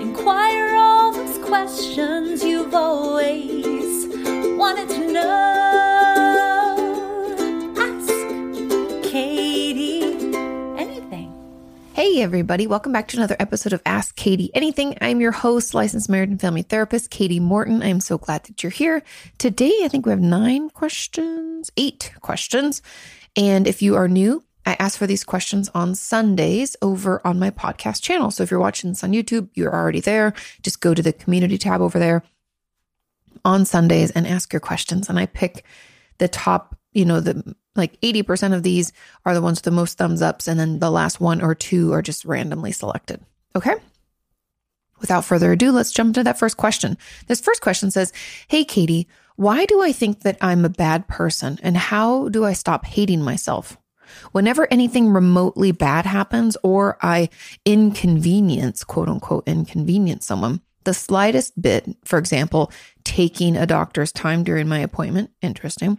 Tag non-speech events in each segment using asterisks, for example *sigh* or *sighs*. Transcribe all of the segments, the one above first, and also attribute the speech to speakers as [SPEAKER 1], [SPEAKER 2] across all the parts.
[SPEAKER 1] Inquire all those questions you've always wanted to know. Ask Katie anything.
[SPEAKER 2] Hey, everybody. Welcome back to another episode of Ask Katie Anything. I'm your host, licensed marriage and family therapist, Katie Morton. I'm so glad that you're here. Today, I think we have nine questions, eight questions. And if you are new, I ask for these questions on Sundays over on my podcast channel. So if you're watching this on YouTube, you're already there. Just go to the community tab over there on Sundays and ask your questions. And I pick the top, you know, the like 80% of these are the ones with the most thumbs ups. And then the last one or two are just randomly selected. Okay. Without further ado, let's jump into that first question. This first question says, Hey, Katie, why do I think that I'm a bad person? And how do I stop hating myself? Whenever anything remotely bad happens or I inconvenience, quote unquote, inconvenience someone, the slightest bit, for example, taking a doctor's time during my appointment, interesting,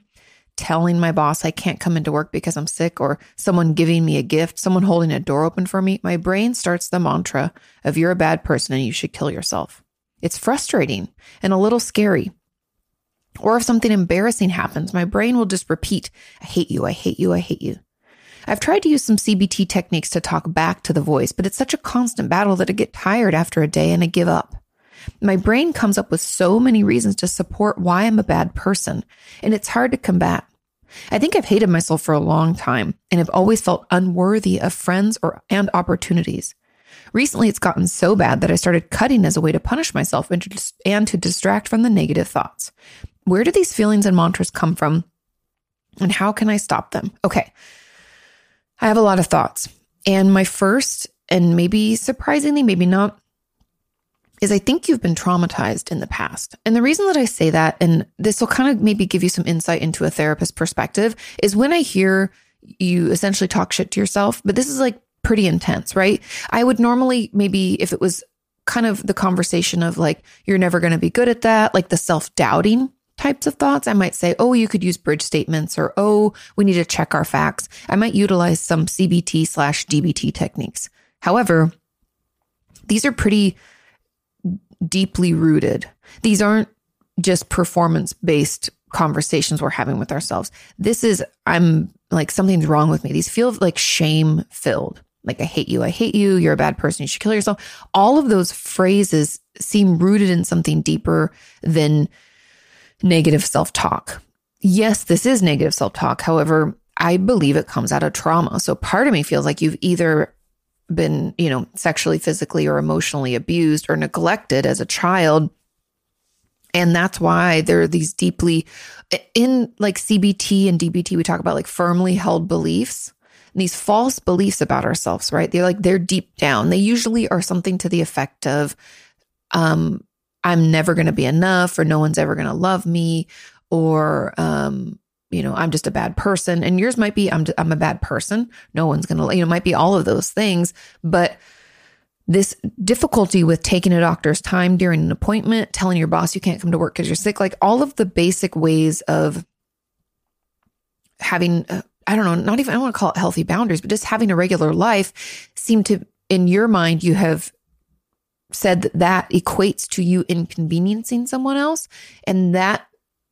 [SPEAKER 2] telling my boss I can't come into work because I'm sick, or someone giving me a gift, someone holding a door open for me, my brain starts the mantra of you're a bad person and you should kill yourself. It's frustrating and a little scary. Or if something embarrassing happens, my brain will just repeat, I hate you, I hate you, I hate you. I've tried to use some CBT techniques to talk back to the voice, but it's such a constant battle that I get tired after a day and I give up. My brain comes up with so many reasons to support why I'm a bad person, and it's hard to combat. I think I've hated myself for a long time and have always felt unworthy of friends or and opportunities. Recently, it's gotten so bad that I started cutting as a way to punish myself and to, and to distract from the negative thoughts. Where do these feelings and mantras come from? And how can I stop them? Okay. I have a lot of thoughts. And my first, and maybe surprisingly, maybe not, is I think you've been traumatized in the past. And the reason that I say that, and this will kind of maybe give you some insight into a therapist perspective, is when I hear you essentially talk shit to yourself, but this is like pretty intense, right? I would normally maybe if it was kind of the conversation of like, you're never going to be good at that, like the self doubting types of thoughts, I might say, oh, you could use bridge statements or, oh, we need to check our facts. I might utilize some CBT slash DBT techniques. However, these are pretty deeply rooted. These aren't just performance based conversations we're having with ourselves. This is, I'm like, something's wrong with me. These feel like shame filled. Like, I hate you. I hate you. You're a bad person. You should kill yourself. All of those phrases seem rooted in something deeper than negative self talk. Yes, this is negative self talk. However, I believe it comes out of trauma. So part of me feels like you've either been, you know, sexually, physically, or emotionally abused or neglected as a child. And that's why there are these deeply in like CBT and DBT, we talk about like firmly held beliefs, these false beliefs about ourselves, right? They're like, they're deep down. They usually are something to the effect of, um, I'm never going to be enough, or no one's ever going to love me, or, um, you know, I'm just a bad person. And yours might be, I'm, I'm a bad person. No one's going to, you know, might be all of those things. But this difficulty with taking a doctor's time during an appointment, telling your boss you can't come to work because you're sick, like all of the basic ways of having, uh, I don't know, not even, I don't want to call it healthy boundaries, but just having a regular life seem to, in your mind, you have said that that equates to you inconveniencing someone else. And that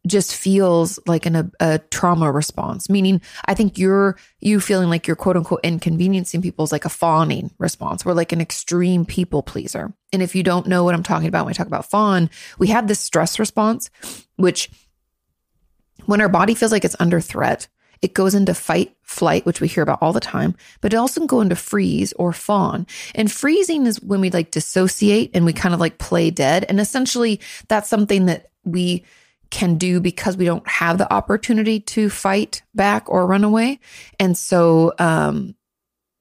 [SPEAKER 2] just feels like an, a, a, trauma response, meaning I think you're, you feeling like you're quote unquote inconveniencing people is like a fawning response. We're like an extreme people pleaser. And if you don't know what I'm talking about when I talk about fawn, we have this stress response, which when our body feels like it's under threat, it goes into fight, flight, which we hear about all the time, but it also can go into freeze or fawn. And freezing is when we like dissociate and we kind of like play dead. And essentially that's something that we, can do because we don't have the opportunity to fight back or run away. And so, um,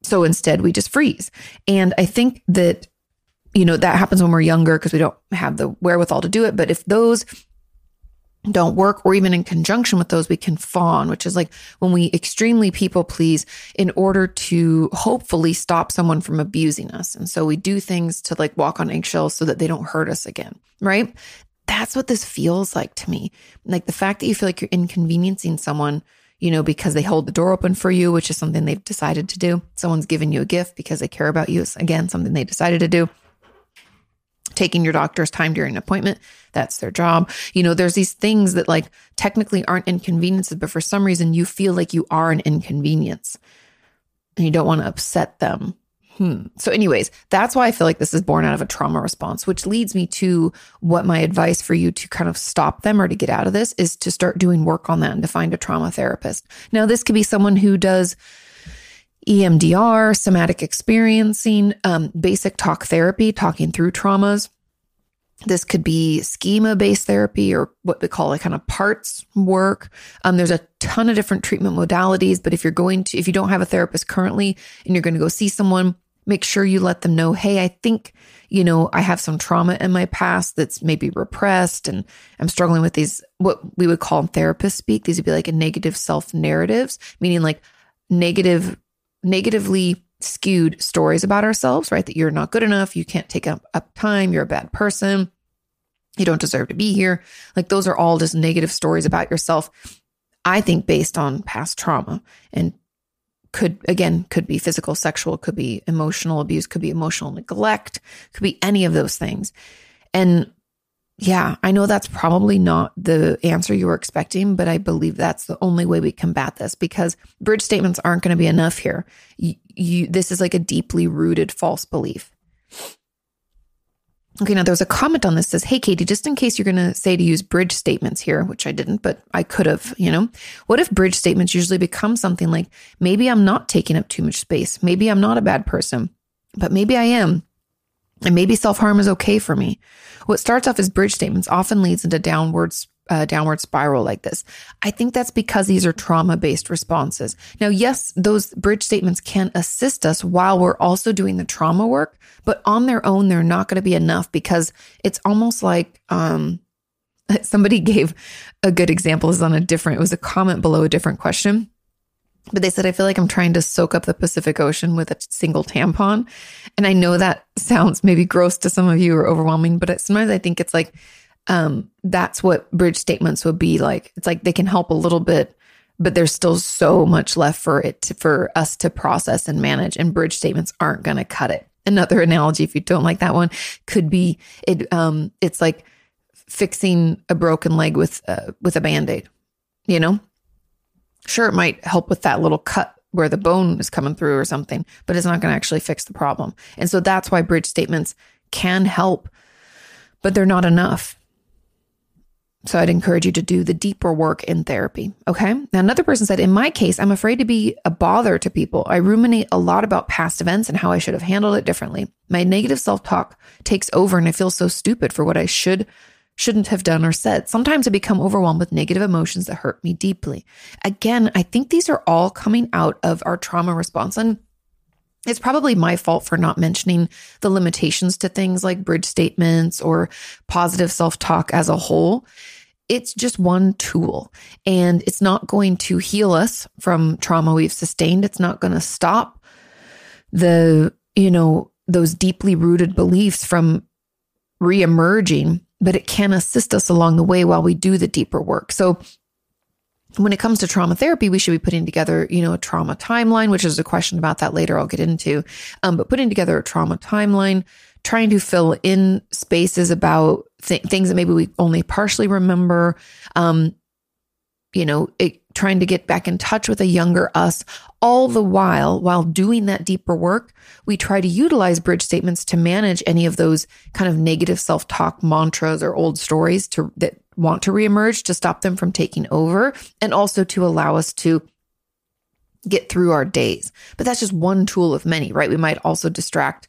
[SPEAKER 2] so instead we just freeze. And I think that, you know, that happens when we're younger because we don't have the wherewithal to do it. But if those don't work or even in conjunction with those, we can fawn, which is like when we extremely people please in order to hopefully stop someone from abusing us. And so we do things to like walk on eggshells so that they don't hurt us again. Right that's what this feels like to me. Like the fact that you feel like you're inconveniencing someone, you know, because they hold the door open for you, which is something they've decided to do. Someone's giving you a gift because they care about you. It's again something they decided to do. Taking your doctor's time during an appointment. That's their job. You know, there's these things that like technically aren't inconveniences, but for some reason you feel like you are an inconvenience and you don't want to upset them. Hmm. So, anyways, that's why I feel like this is born out of a trauma response, which leads me to what my advice for you to kind of stop them or to get out of this is to start doing work on that and to find a trauma therapist. Now, this could be someone who does EMDR, somatic experiencing, um, basic talk therapy, talking through traumas. This could be schema based therapy or what we call like kind of parts work. Um, there's a ton of different treatment modalities, but if you're going to, if you don't have a therapist currently and you're going to go see someone, make sure you let them know, hey, I think, you know, I have some trauma in my past that's maybe repressed and I'm struggling with these, what we would call in therapist speak. These would be like a negative self narratives, meaning like negative negatively skewed stories about ourselves, right? That you're not good enough, you can't take up, up time, you're a bad person, you don't deserve to be here. Like those are all just negative stories about yourself. I think based on past trauma and could again could be physical sexual could be emotional abuse could be emotional neglect could be any of those things and yeah, I know that's probably not the answer you were expecting, but I believe that's the only way we combat this because bridge statements aren't going to be enough here. You, you, this is like a deeply rooted false belief. Okay, now there was a comment on this says, Hey, Katie, just in case you're going to say to use bridge statements here, which I didn't, but I could have, you know, what if bridge statements usually become something like, maybe I'm not taking up too much space. Maybe I'm not a bad person, but maybe I am. And maybe self harm is okay for me. What starts off as bridge statements often leads into downwards uh, downward spiral like this. I think that's because these are trauma based responses. Now, yes, those bridge statements can assist us while we're also doing the trauma work, but on their own, they're not going to be enough because it's almost like, um, *laughs* somebody gave a good example is on a different, it was a comment below a different question. But they said, I feel like I'm trying to soak up the Pacific Ocean with a single tampon. And I know that sounds maybe gross to some of you or overwhelming, but sometimes I think it's like, um, that's what bridge statements would be like. It's like they can help a little bit, but there's still so much left for it to, for us to process and manage. And bridge statements aren't going to cut it. Another analogy, if you don't like that one, could be it. Um, it's like fixing a broken leg with uh, with a band aid. You know, Sure, it might help with that little cut where the bone is coming through or something, but it's not going to actually fix the problem. And so that's why bridge statements can help, but they're not enough. So I'd encourage you to do the deeper work in therapy. Okay. Now, another person said, in my case, I'm afraid to be a bother to people. I ruminate a lot about past events and how I should have handled it differently. My negative self talk takes over and I feel so stupid for what I should shouldn't have done or said. Sometimes I become overwhelmed with negative emotions that hurt me deeply. Again, I think these are all coming out of our trauma response. And it's probably my fault for not mentioning the limitations to things like bridge statements or positive self talk as a whole. It's just one tool and it's not going to heal us from trauma we've sustained. It's not going to stop the, you know, those deeply rooted beliefs from reemerging but it can assist us along the way while we do the deeper work. So when it comes to trauma therapy, we should be putting together, you know, a trauma timeline, which is a question about that later I'll get into. Um, but putting together a trauma timeline, trying to fill in spaces about th- things that maybe we only partially remember, um, you know, it, trying to get back in touch with a younger us. All the while, while doing that deeper work, we try to utilize bridge statements to manage any of those kind of negative self talk mantras or old stories to that want to reemerge to stop them from taking over and also to allow us to get through our days. But that's just one tool of many, right? We might also distract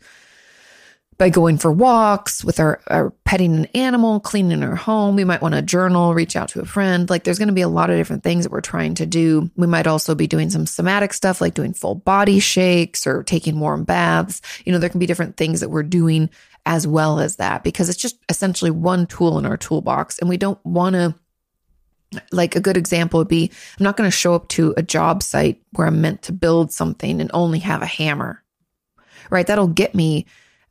[SPEAKER 2] by going for walks with our, our petting an animal, cleaning our home. We might want to journal, reach out to a friend. Like there's going to be a lot of different things that we're trying to do. We might also be doing some somatic stuff like doing full body shakes or taking warm baths. You know, there can be different things that we're doing as well as that because it's just essentially one tool in our toolbox and we don't want to like a good example would be I'm not going to show up to a job site where I'm meant to build something and only have a hammer. Right? That'll get me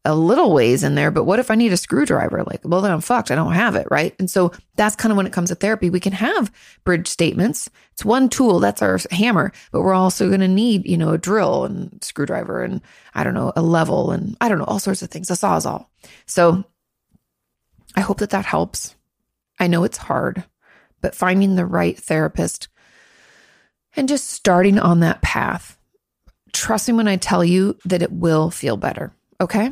[SPEAKER 2] a little ways in there, but what if I need a screwdriver? Like, well, then I'm fucked. I don't have it. Right. And so that's kind of when it comes to therapy, we can have bridge statements. It's one tool. That's our hammer, but we're also going to need, you know, a drill and screwdriver and I don't know, a level and I don't know, all sorts of things, a sawzall. So I hope that that helps. I know it's hard, but finding the right therapist and just starting on that path, trusting when I tell you that it will feel better. Okay.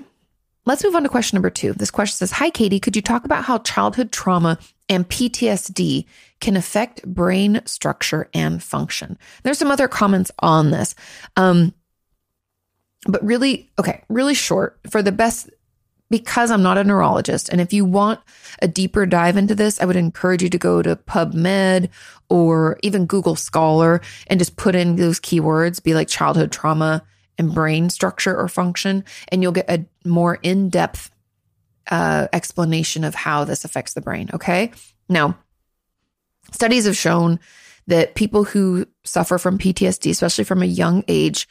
[SPEAKER 2] Let's move on to question number two. This question says Hi, Katie. Could you talk about how childhood trauma and PTSD can affect brain structure and function? There's some other comments on this. Um, but really, okay, really short for the best because I'm not a neurologist. And if you want a deeper dive into this, I would encourage you to go to PubMed or even Google Scholar and just put in those keywords, be like childhood trauma and brain structure or function, and you'll get a more in depth uh, explanation of how this affects the brain. Okay. Now, studies have shown that people who suffer from PTSD, especially from a young age,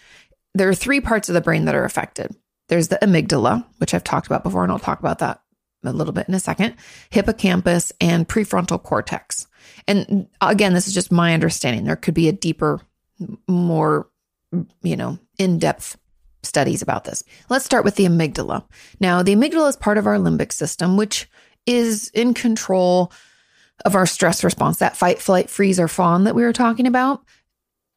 [SPEAKER 2] there are three parts of the brain that are affected. There's the amygdala, which I've talked about before, and I'll talk about that a little bit in a second, hippocampus, and prefrontal cortex. And again, this is just my understanding. There could be a deeper, more, you know, in depth studies about this. Let's start with the amygdala. Now, the amygdala is part of our limbic system, which is in control of our stress response, that fight, flight, freeze, or fawn that we were talking about.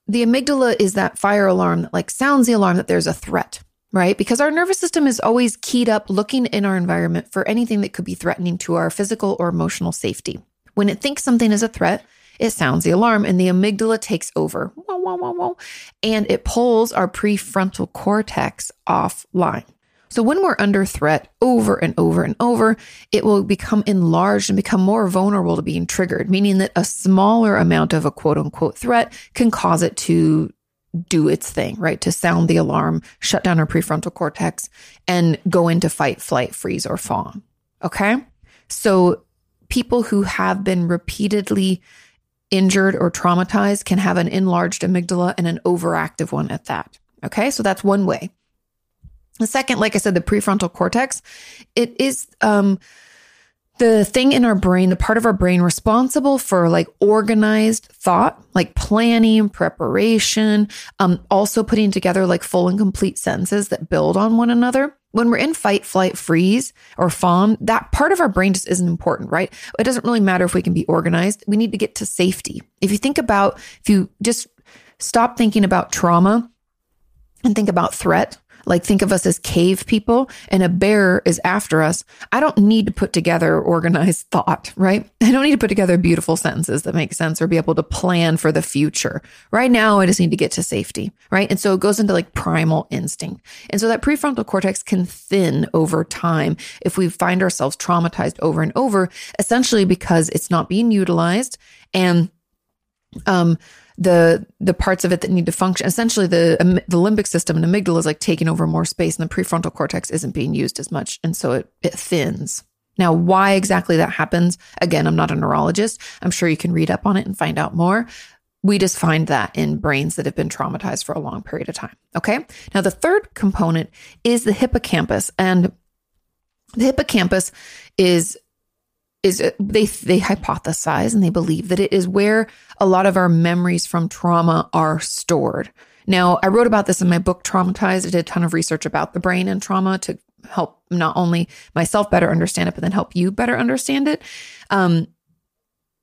[SPEAKER 2] The amygdala is that fire alarm that like sounds the alarm that there's a threat right? Because our nervous system is always keyed up looking in our environment for anything that could be threatening to our physical or emotional safety. When it thinks something is a threat, it sounds the alarm and the amygdala takes over and it pulls our prefrontal cortex offline. So when we're under threat over and over and over, it will become enlarged and become more vulnerable to being triggered, meaning that a smaller amount of a quote unquote threat can cause it to do its thing, right? To sound the alarm, shut down our prefrontal cortex, and go into fight, flight, freeze, or fawn. Okay. So people who have been repeatedly injured or traumatized can have an enlarged amygdala and an overactive one at that. Okay. So that's one way. The second, like I said, the prefrontal cortex, it is, um, the thing in our brain, the part of our brain responsible for like organized thought, like planning, preparation, um, also putting together like full and complete sentences that build on one another. When we're in fight, flight, freeze, or fawn, that part of our brain just isn't important, right? It doesn't really matter if we can be organized. We need to get to safety. If you think about, if you just stop thinking about trauma and think about threat, like think of us as cave people and a bear is after us. I don't need to put together organized thought, right? I don't need to put together beautiful sentences that make sense or be able to plan for the future. Right now, I just need to get to safety, right? And so it goes into like primal instinct. And so that prefrontal cortex can thin over time if we find ourselves traumatized over and over, essentially because it's not being utilized and um the the parts of it that need to function. Essentially, the um, the limbic system and amygdala is like taking over more space, and the prefrontal cortex isn't being used as much, and so it it thins. Now, why exactly that happens? Again, I'm not a neurologist. I'm sure you can read up on it and find out more. We just find that in brains that have been traumatized for a long period of time. Okay. Now, the third component is the hippocampus, and the hippocampus is is they they hypothesize and they believe that it is where a lot of our memories from trauma are stored. Now, I wrote about this in my book Traumatized. I did a ton of research about the brain and trauma to help not only myself better understand it, but then help you better understand it. Um,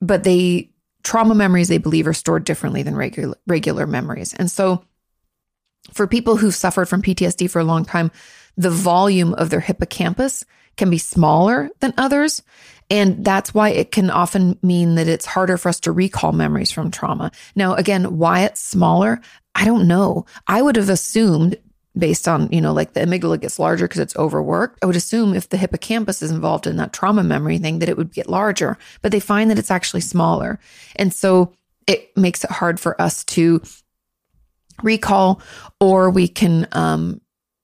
[SPEAKER 2] but they trauma memories they believe are stored differently than regular regular memories, and so for people who've suffered from PTSD for a long time, the volume of their hippocampus can be smaller than others. And that's why it can often mean that it's harder for us to recall memories from trauma. Now, again, why it's smaller, I don't know. I would have assumed based on, you know, like the amygdala gets larger because it's overworked. I would assume if the hippocampus is involved in that trauma memory thing that it would get larger, but they find that it's actually smaller. And so it makes it hard for us to recall or we can um,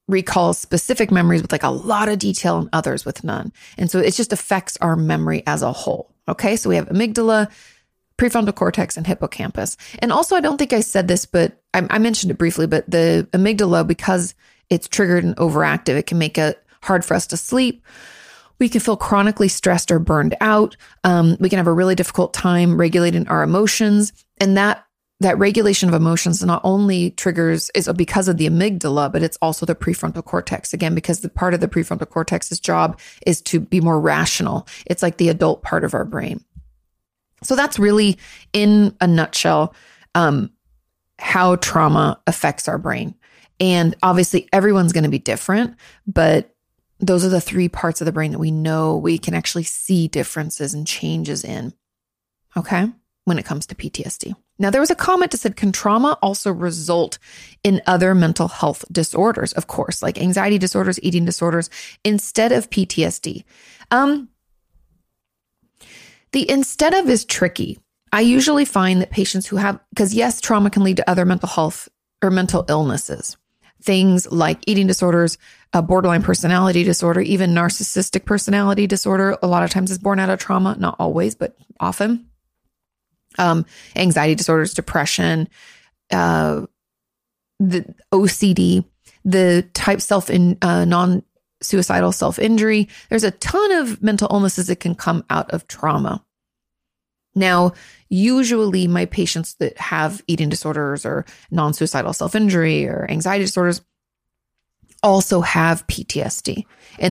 [SPEAKER 2] recall specific memories with like a lot of detail and others with none. And so it just affects our memory as a whole. Okay. So we have amygdala, prefrontal cortex, and hippocampus. And also, I don't think I said this, but I, I mentioned it briefly, but the amygdala, because it's triggered and overactive, it can make it hard for us to sleep. We can feel chronically stressed or burned out. Um, we can have a really difficult time regulating our emotions. And that that regulation of emotions not only triggers is because of the amygdala, but it's also the prefrontal cortex. Again, because the part of the prefrontal cortex's job is to be more rational. It's like the adult part of our brain. So that's really, in a nutshell, um, how trauma affects our brain. And obviously, everyone's going to be different, but those are the three parts of the brain that we know we can actually see differences and changes in. Okay. When it comes to PTSD. Now, there was a comment that said, can trauma also result in other mental health disorders? Of course, like anxiety disorders, eating disorders, instead of PTSD. Um, the instead of is tricky. I usually find that patients who have, because yes, trauma can lead to other mental health or mental illnesses, things like eating disorders, borderline personality disorder, even narcissistic personality disorder, a lot of times is born out of trauma, not always, but often um, anxiety disorders, depression, uh, the OCD, the type self in uh, non suicidal self injury. There's a ton of mental illnesses that can come out of trauma. Now, usually my patients that have eating disorders or non suicidal self injury or anxiety disorders also have PTSD. And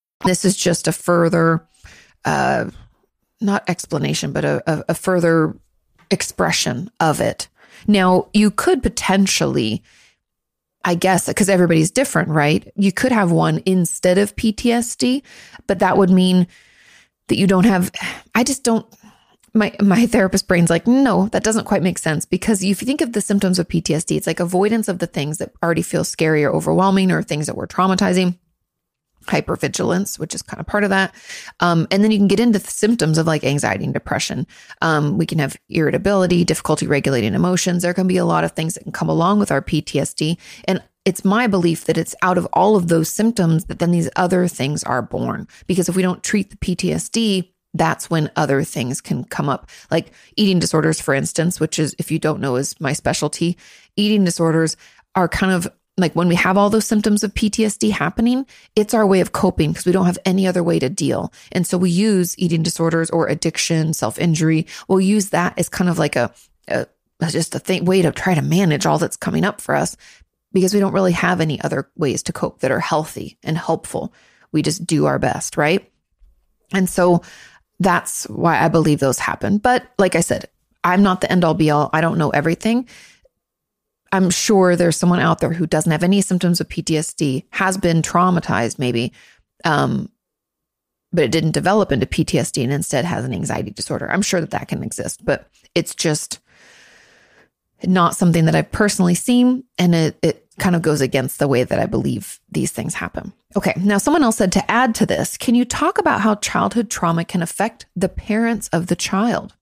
[SPEAKER 2] This is just a further, uh, not explanation, but a, a, a further expression of it. Now, you could potentially, I guess, because everybody's different, right? You could have one instead of PTSD, but that would mean that you don't have, I just don't. My my therapist brain's like, no, that doesn't quite make sense because if you think of the symptoms of PTSD, it's like avoidance of the things that already feel scary or overwhelming or things that were traumatizing hypervigilance, which is kind of part of that. Um, and then you can get into the symptoms of like anxiety and depression. Um, we can have irritability, difficulty regulating emotions. There can be a lot of things that can come along with our PTSD. And it's my belief that it's out of all of those symptoms that then these other things are born. Because if we don't treat the PTSD, that's when other things can come up, like eating disorders, for instance, which is, if you don't know, is my specialty. Eating disorders are kind of like when we have all those symptoms of PTSD happening, it's our way of coping because we don't have any other way to deal. And so we use eating disorders or addiction, self injury. We'll use that as kind of like a, a just a way to try to manage all that's coming up for us because we don't really have any other ways to cope that are healthy and helpful. We just do our best, right? And so that's why I believe those happen. But like I said, I'm not the end all be all. I don't know everything. I'm sure there's someone out there who doesn't have any symptoms of PTSD, has been traumatized maybe, um, but it didn't develop into PTSD and instead has an anxiety disorder. I'm sure that that can exist, but it's just not something that I've personally seen. And it, it kind of goes against the way that I believe these things happen. Okay. Now, someone else said to add to this, can you talk about how childhood trauma can affect the parents of the child?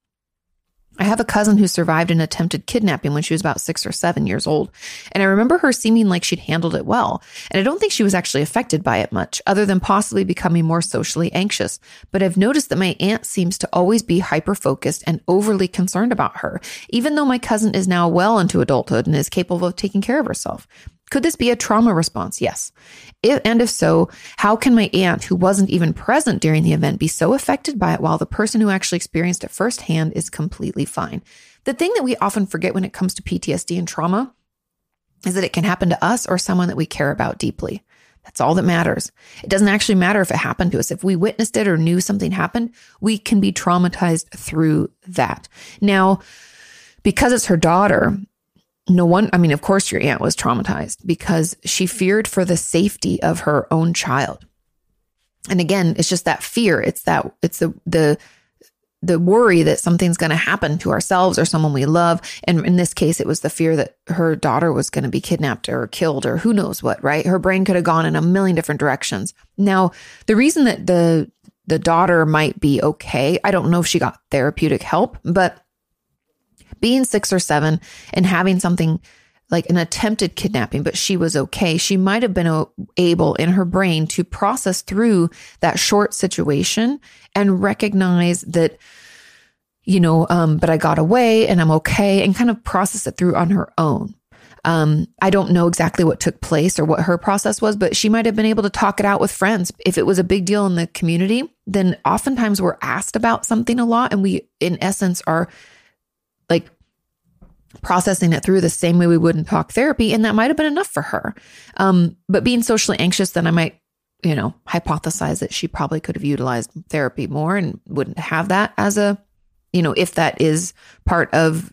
[SPEAKER 2] I have a cousin who survived an attempted kidnapping when she was about six or seven years old. And I remember her seeming like she'd handled it well. And I don't think she was actually affected by it much, other than possibly becoming more socially anxious. But I've noticed that my aunt seems to always be hyper focused and overly concerned about her, even though my cousin is now well into adulthood and is capable of taking care of herself. Could this be a trauma response? Yes. If, and if so, how can my aunt, who wasn't even present during the event, be so affected by it while the person who actually experienced it firsthand is completely fine? The thing that we often forget when it comes to PTSD and trauma is that it can happen to us or someone that we care about deeply. That's all that matters. It doesn't actually matter if it happened to us. If we witnessed it or knew something happened, we can be traumatized through that. Now, because it's her daughter, no one, I mean, of course, your aunt was traumatized because she feared for the safety of her own child. And again, it's just that fear. It's that, it's the, the, the worry that something's going to happen to ourselves or someone we love. And in this case, it was the fear that her daughter was going to be kidnapped or killed or who knows what, right? Her brain could have gone in a million different directions. Now, the reason that the, the daughter might be okay, I don't know if she got therapeutic help, but being six or seven and having something like an attempted kidnapping, but she was okay. She might have been able in her brain to process through that short situation and recognize that, you know, um, but I got away and I'm okay and kind of process it through on her own. Um, I don't know exactly what took place or what her process was, but she might have been able to talk it out with friends. If it was a big deal in the community, then oftentimes we're asked about something a lot and we, in essence, are processing it through the same way we would in talk therapy. And that might have been enough for her. Um, but being socially anxious, then I might, you know, hypothesize that she probably could have utilized therapy more and wouldn't have that as a, you know, if that is part of,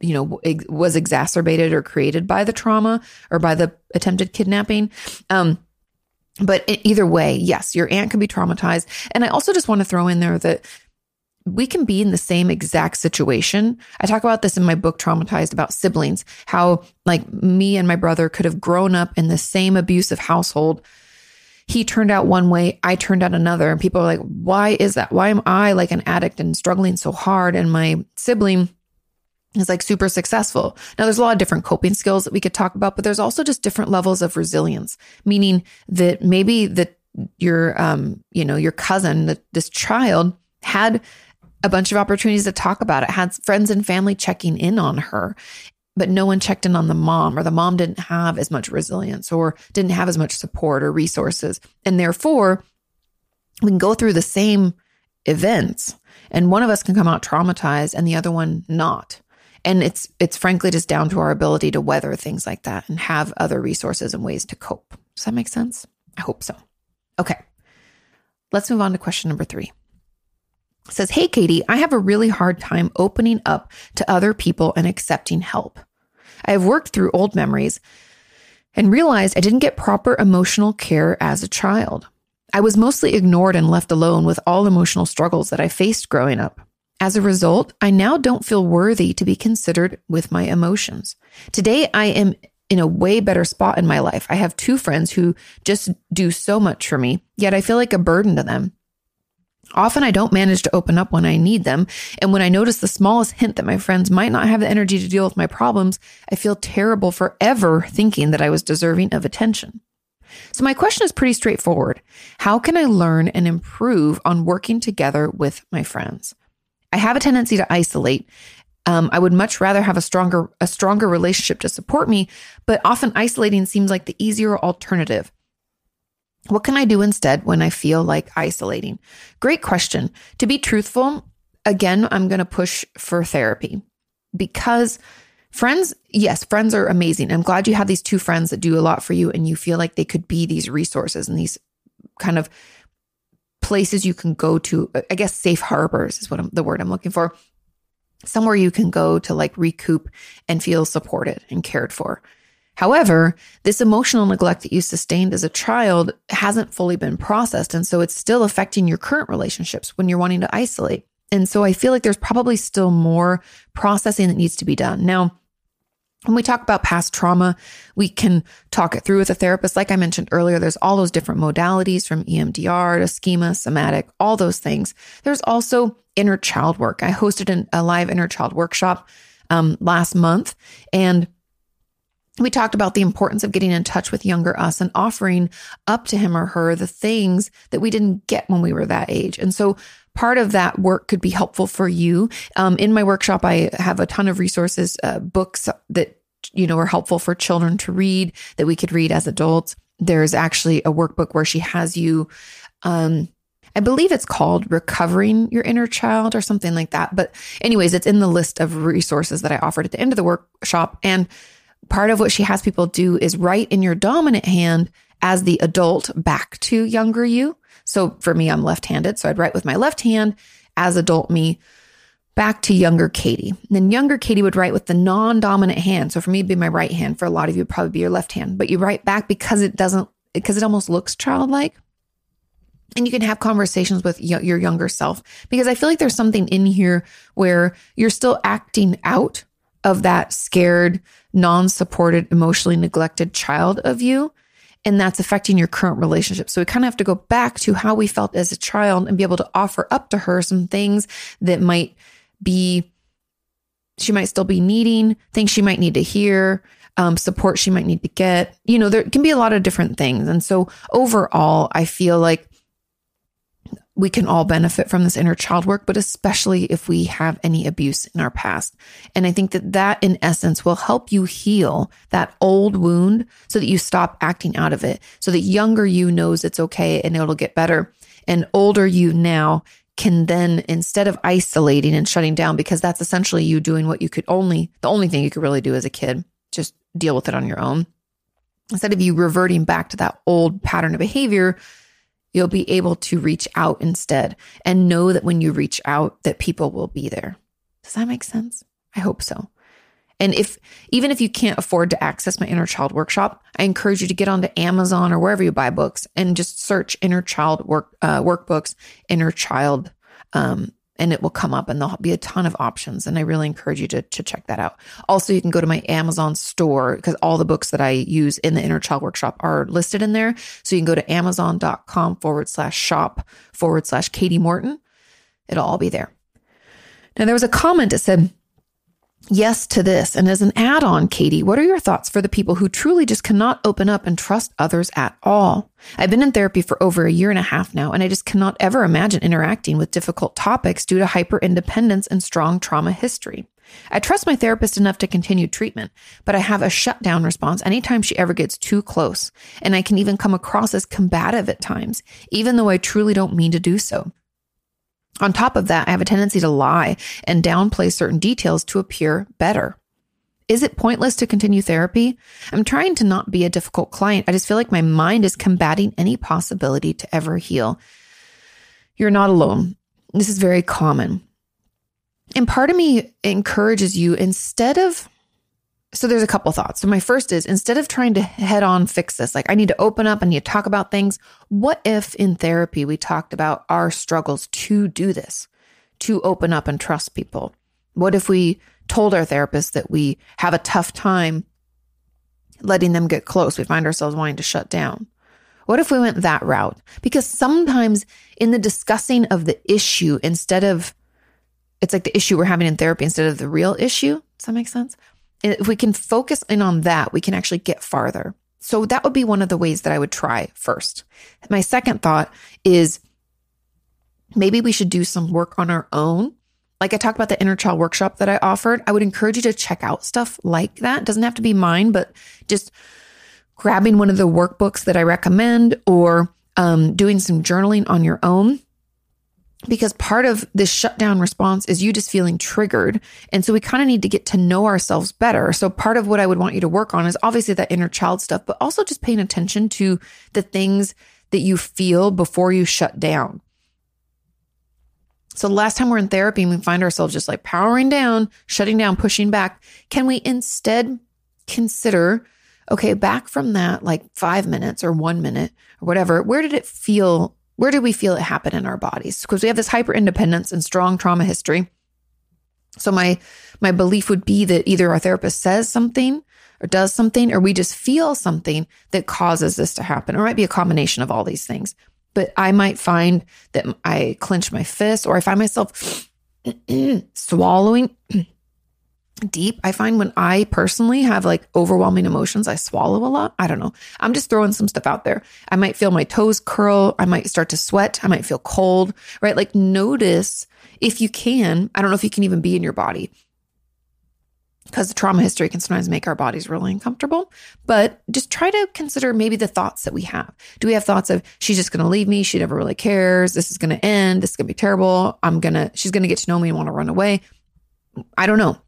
[SPEAKER 2] you know, was exacerbated or created by the trauma or by the attempted kidnapping. Um, but either way, yes, your aunt can be traumatized. And I also just want to throw in there that we can be in the same exact situation. I talk about this in my book, Traumatized, about siblings, how like me and my brother could have grown up in the same abusive household. He turned out one way, I turned out another. And people are like, why is that? Why am I like an addict and struggling so hard? And my sibling is like super successful. Now, there's a lot of different coping skills that we could talk about, but there's also just different levels of resilience, meaning that maybe that your, um, you know, your cousin, that this child had a bunch of opportunities to talk about it, had friends and family checking in on her, but no one checked in on the mom, or the mom didn't have as much resilience or didn't have as much support or resources. And therefore, we can go through the same events and one of us can come out traumatized and the other one not. And it's it's frankly just down to our ability to weather things like that and have other resources and ways to cope. Does that make sense? I hope so. Okay. Let's move on to question number 3 says, Hey, Katie, I have a really hard time opening up to other people and accepting help. I have worked through old memories and realized I didn't get proper emotional care as a child. I was mostly ignored and left alone with all emotional struggles that I faced growing up. As a result, I now don't feel worthy to be considered with my emotions. Today, I am in a way better spot in my life. I have two friends who just do so much for me, yet I feel like a burden to them. Often I don't manage to open up when I need them. And when I notice the smallest hint that my friends might not have the energy to deal with my problems, I feel terrible forever thinking that I was deserving of attention. So my question is pretty straightforward. How can I learn and improve on working together with my friends? I have a tendency to isolate. Um, I would much rather have a stronger, a stronger relationship to support me, but often isolating seems like the easier alternative. What can I do instead when I feel like isolating? Great question. To be truthful, again, I'm going to push for therapy because friends, yes, friends are amazing. I'm glad you have these two friends that do a lot for you and you feel like they could be these resources and these kind of places you can go to. I guess safe harbors is what I'm, the word I'm looking for. Somewhere you can go to like recoup and feel supported and cared for. However, this emotional neglect that you sustained as a child hasn't fully been processed. And so it's still affecting your current relationships when you're wanting to isolate. And so I feel like there's probably still more processing that needs to be done. Now, when we talk about past trauma, we can talk it through with a therapist. Like I mentioned earlier, there's all those different modalities from EMDR to schema, somatic, all those things. There's also inner child work. I hosted an, a live inner child workshop um, last month, and we talked about the importance of getting in touch with younger us and offering up to him or her the things that we didn't get when we were that age. And so part of that work could be helpful for you. Um, in my workshop, I have a ton of resources, uh, books that you know are helpful for children to read that we could read as adults. There's actually a workbook where she has you. Um, I believe it's called Recovering Your Inner Child or something like that. But, anyways, it's in the list of resources that I offered at the end of the workshop. And part of what she has people do is write in your dominant hand as the adult back to younger you. So for me, I'm left handed. So I'd write with my left hand as adult me back to younger Katie. And then younger Katie would write with the non dominant hand. So for me, it'd be my right hand. For a lot of you, it'd probably be your left hand. But you write back because it doesn't, because it almost looks childlike. And you can have conversations with your younger self because I feel like there's something in here where you're still acting out of that scared, non supported, emotionally neglected child of you. And that's affecting your current relationship. So we kind of have to go back to how we felt as a child and be able to offer up to her some things that might be she might still be needing, things she might need to hear, um, support she might need to get. You know, there can be a lot of different things. And so overall, I feel like we can all benefit from this inner child work, but especially if we have any abuse in our past. And I think that that in essence will help you heal that old wound so that you stop acting out of it. So that younger you knows it's okay and it'll get better. And older you now can then, instead of isolating and shutting down, because that's essentially you doing what you could only, the only thing you could really do as a kid, just deal with it on your own. Instead of you reverting back to that old pattern of behavior, you'll be able to reach out instead and know that when you reach out that people will be there. Does that make sense? I hope so. And if even if you can't afford to access my inner child workshop, I encourage you to get onto Amazon or wherever you buy books and just search inner child work uh, workbooks, inner child um, and it will come up and there'll be a ton of options. And I really encourage you to, to check that out. Also, you can go to my Amazon store because all the books that I use in the Inner Child Workshop are listed in there. So you can go to amazon.com forward slash shop forward slash Katie Morton. It'll all be there. Now, there was a comment that said, yes to this. And as an add on, Katie, what are your thoughts for the people who truly just cannot open up and trust others at all? I've been in therapy for over a year and a half now, and I just cannot ever imagine interacting with difficult topics due to hyper independence and strong trauma history. I trust my therapist enough to continue treatment, but I have a shutdown response anytime she ever gets too close. And I can even come across as combative at times, even though I truly don't mean to do so. On top of that, I have a tendency to lie and downplay certain details to appear better. Is it pointless to continue therapy? I'm trying to not be a difficult client. I just feel like my mind is combating any possibility to ever heal. You're not alone. This is very common. And part of me encourages you instead of so there's a couple thoughts. So my first is instead of trying to head on fix this, like I need to open up, I need to talk about things. What if in therapy we talked about our struggles to do this, to open up and trust people? What if we told our therapist that we have a tough time letting them get close? We find ourselves wanting to shut down. What if we went that route? Because sometimes in the discussing of the issue, instead of it's like the issue we're having in therapy instead of the real issue. Does that make sense? If we can focus in on that, we can actually get farther. So that would be one of the ways that I would try first. My second thought is maybe we should do some work on our own. Like I talked about the inner child workshop that I offered. I would encourage you to check out stuff like that. It doesn't have to be mine, but just grabbing one of the workbooks that I recommend or um, doing some journaling on your own because part of this shutdown response is you just feeling triggered. And so we kind of need to get to know ourselves better. So part of what I would want you to work on is obviously that inner child stuff, but also just paying attention to the things that you feel before you shut down. So last time we're in therapy and we find ourselves just like powering down, shutting down, pushing back, can we instead consider, okay, back from that like five minutes or one minute or whatever, where did it feel where do we feel it happen in our bodies? Because we have this hyper independence and strong trauma history. So my my belief would be that either our therapist says something or does something, or we just feel something that causes this to happen. Or it might be a combination of all these things. But I might find that I clench my fist, or I find myself *clears throat* swallowing *clears throat* deep. I find when I personally have like overwhelming emotions, I swallow a lot. I don't know. I'm just throwing some stuff out there. I might feel my toes curl. I might start to sweat. I might feel cold, right? Like notice if you can. I don't know if you can even be in your body because the trauma history can sometimes make our bodies really uncomfortable. But just try to consider maybe the thoughts that we have. Do we have thoughts of she's just going to leave me? She never really cares. This is going to end. This is going to be terrible. I'm going to, she's going to get to know me and want to run away. I don't know.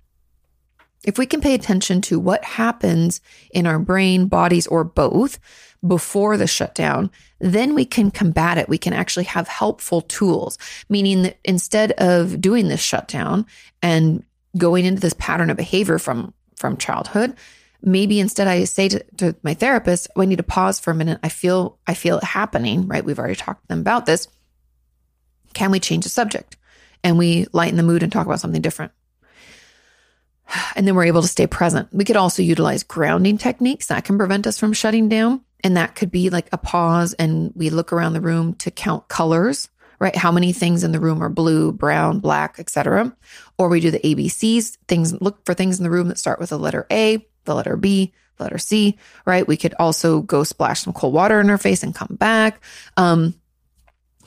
[SPEAKER 2] If we can pay attention to what happens in our brain, bodies, or both before the shutdown, then we can combat it. We can actually have helpful tools, meaning that instead of doing this shutdown and going into this pattern of behavior from, from childhood, maybe instead I say to, to my therapist, oh, I need to pause for a minute. I feel, I feel it happening, right? We've already talked to them about this. Can we change the subject? And we lighten the mood and talk about something different and then we're able to stay present. We could also utilize grounding techniques that can prevent us from shutting down. And that could be like a pause and we look around the room to count colors, right? How many things in the room are blue, brown, black, etc. Or we do the ABCs, things look for things in the room that start with the letter A, the letter B, the letter C, right? We could also go splash some cold water in our face and come back. Um,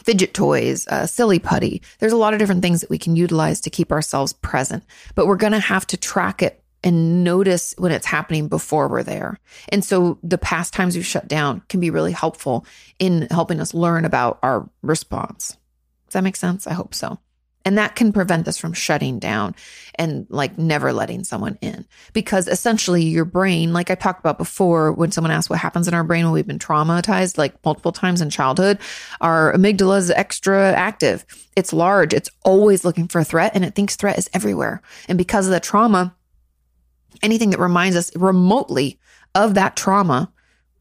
[SPEAKER 2] fidget toys, uh, silly putty. There's a lot of different things that we can utilize to keep ourselves present, but we're going to have to track it and notice when it's happening before we're there. And so the past times we've shut down can be really helpful in helping us learn about our response. Does that make sense? I hope so. And that can prevent us from shutting down and like never letting someone in. Because essentially, your brain, like I talked about before, when someone asks what happens in our brain when we've been traumatized, like multiple times in childhood, our amygdala is extra active. It's large, it's always looking for a threat, and it thinks threat is everywhere. And because of the trauma, anything that reminds us remotely of that trauma,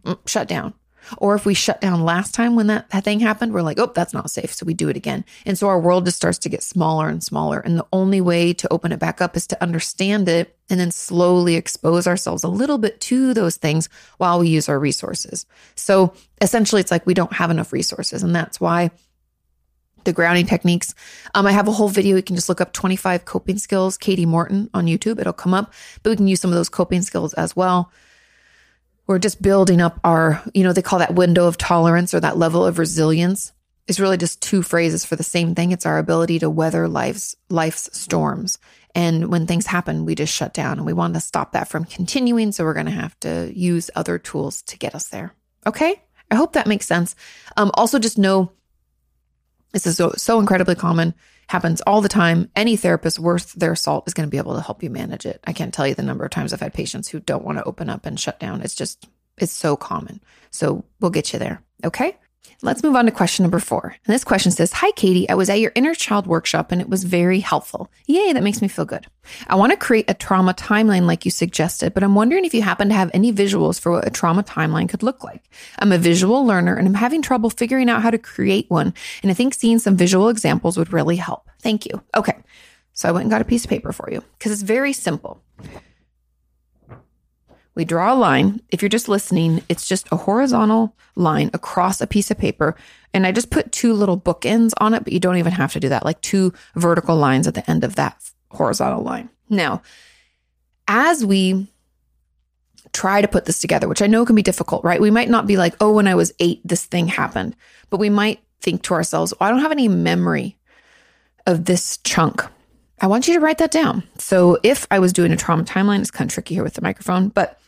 [SPEAKER 2] mm, shut down. Or if we shut down last time when that, that thing happened, we're like, oh, that's not safe. So we do it again. And so our world just starts to get smaller and smaller. And the only way to open it back up is to understand it and then slowly expose ourselves a little bit to those things while we use our resources. So essentially, it's like we don't have enough resources. And that's why the grounding techniques. Um, I have a whole video. You can just look up 25 coping skills, Kati Morton on YouTube. It'll come up, but we can use some of those coping skills as well we're just building up our, you know, they call that window of tolerance or that level of resilience. It's really just two phrases for the same thing. It's our ability to weather life's life's storms. And when things happen, we just shut down and we want to stop that from continuing. So we're going to have to use other tools to get us there. Okay. I hope that makes sense. Um, also, just know this is so, so incredibly common, happens all the time. Any therapist worth their salt is going to be able to help you manage it. I can't tell you the number of times I've had patients who don't want to open up and shut down. It's just, it's so common. So we'll get you there. Okay. Let's move on to question number four. And this question says Hi, Katie. I was at your inner child workshop and it was very helpful. Yay, that makes me feel good. I want to create a trauma timeline like you suggested, but I'm wondering if you happen to have any visuals for what a trauma timeline could look like. I'm a visual learner and I'm having trouble figuring out how to create one. And I think seeing some visual examples would really help. Thank you. Okay. So I went and got a piece of paper for you because it's very simple. We draw a line. If you're just listening, it's just a horizontal line across a piece of paper. And I just put two little bookends on it, but you don't even have to do that, like two vertical lines at the end of that horizontal line. Now, as we try to put this together, which I know can be difficult, right? We might not be like, oh, when I was eight, this thing happened, but we might think to ourselves, well, I don't have any memory of this chunk. I want you to write that down. So if I was doing a trauma timeline, it's kind of tricky here with the microphone, but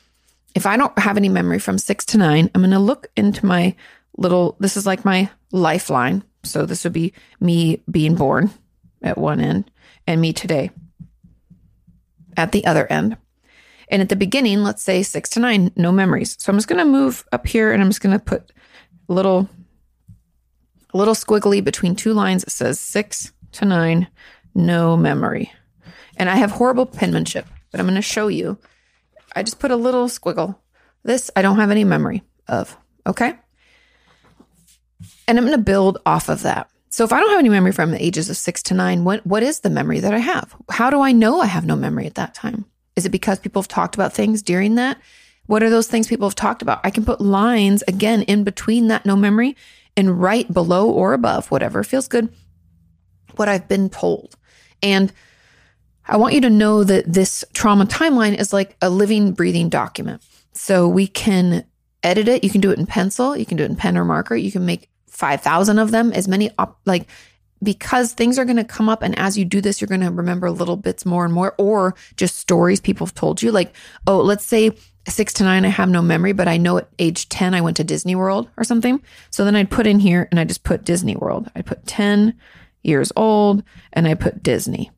[SPEAKER 2] if I don't have any memory from six to nine, I'm going to look into my little, this is like my lifeline. So this would be me being born at one end and me today at the other end. And at the beginning, let's say six to nine, no memories. So I'm just going to move up here and I'm just going to put a little, little squiggly between two lines. It says six to nine, no memory. And I have horrible penmanship, but I'm going to show you I just put a little squiggle. This I don't have any memory of. Okay. And I'm going to build off of that. So if I don't have any memory from the ages of six to nine, what, what is the memory that I have? How do I know I have no memory at that time? Is it because people have talked about things during that? What are those things people have talked about? I can put lines again in between that no memory and right below or above, whatever feels good, what I've been told. And I want you to know that this trauma timeline is like a living, breathing document. So we can edit it. You can do it in pencil. You can do it in pen or marker. You can make 5,000 of them, as many, op- like, because things are going to come up. And as you do this, you're going to remember little bits more and more, or just stories people have told you. Like, oh, let's say six to nine, I have no memory, but I know at age 10, I went to Disney World or something. So then I'd put in here and I just put Disney World. I put 10 years old and I put Disney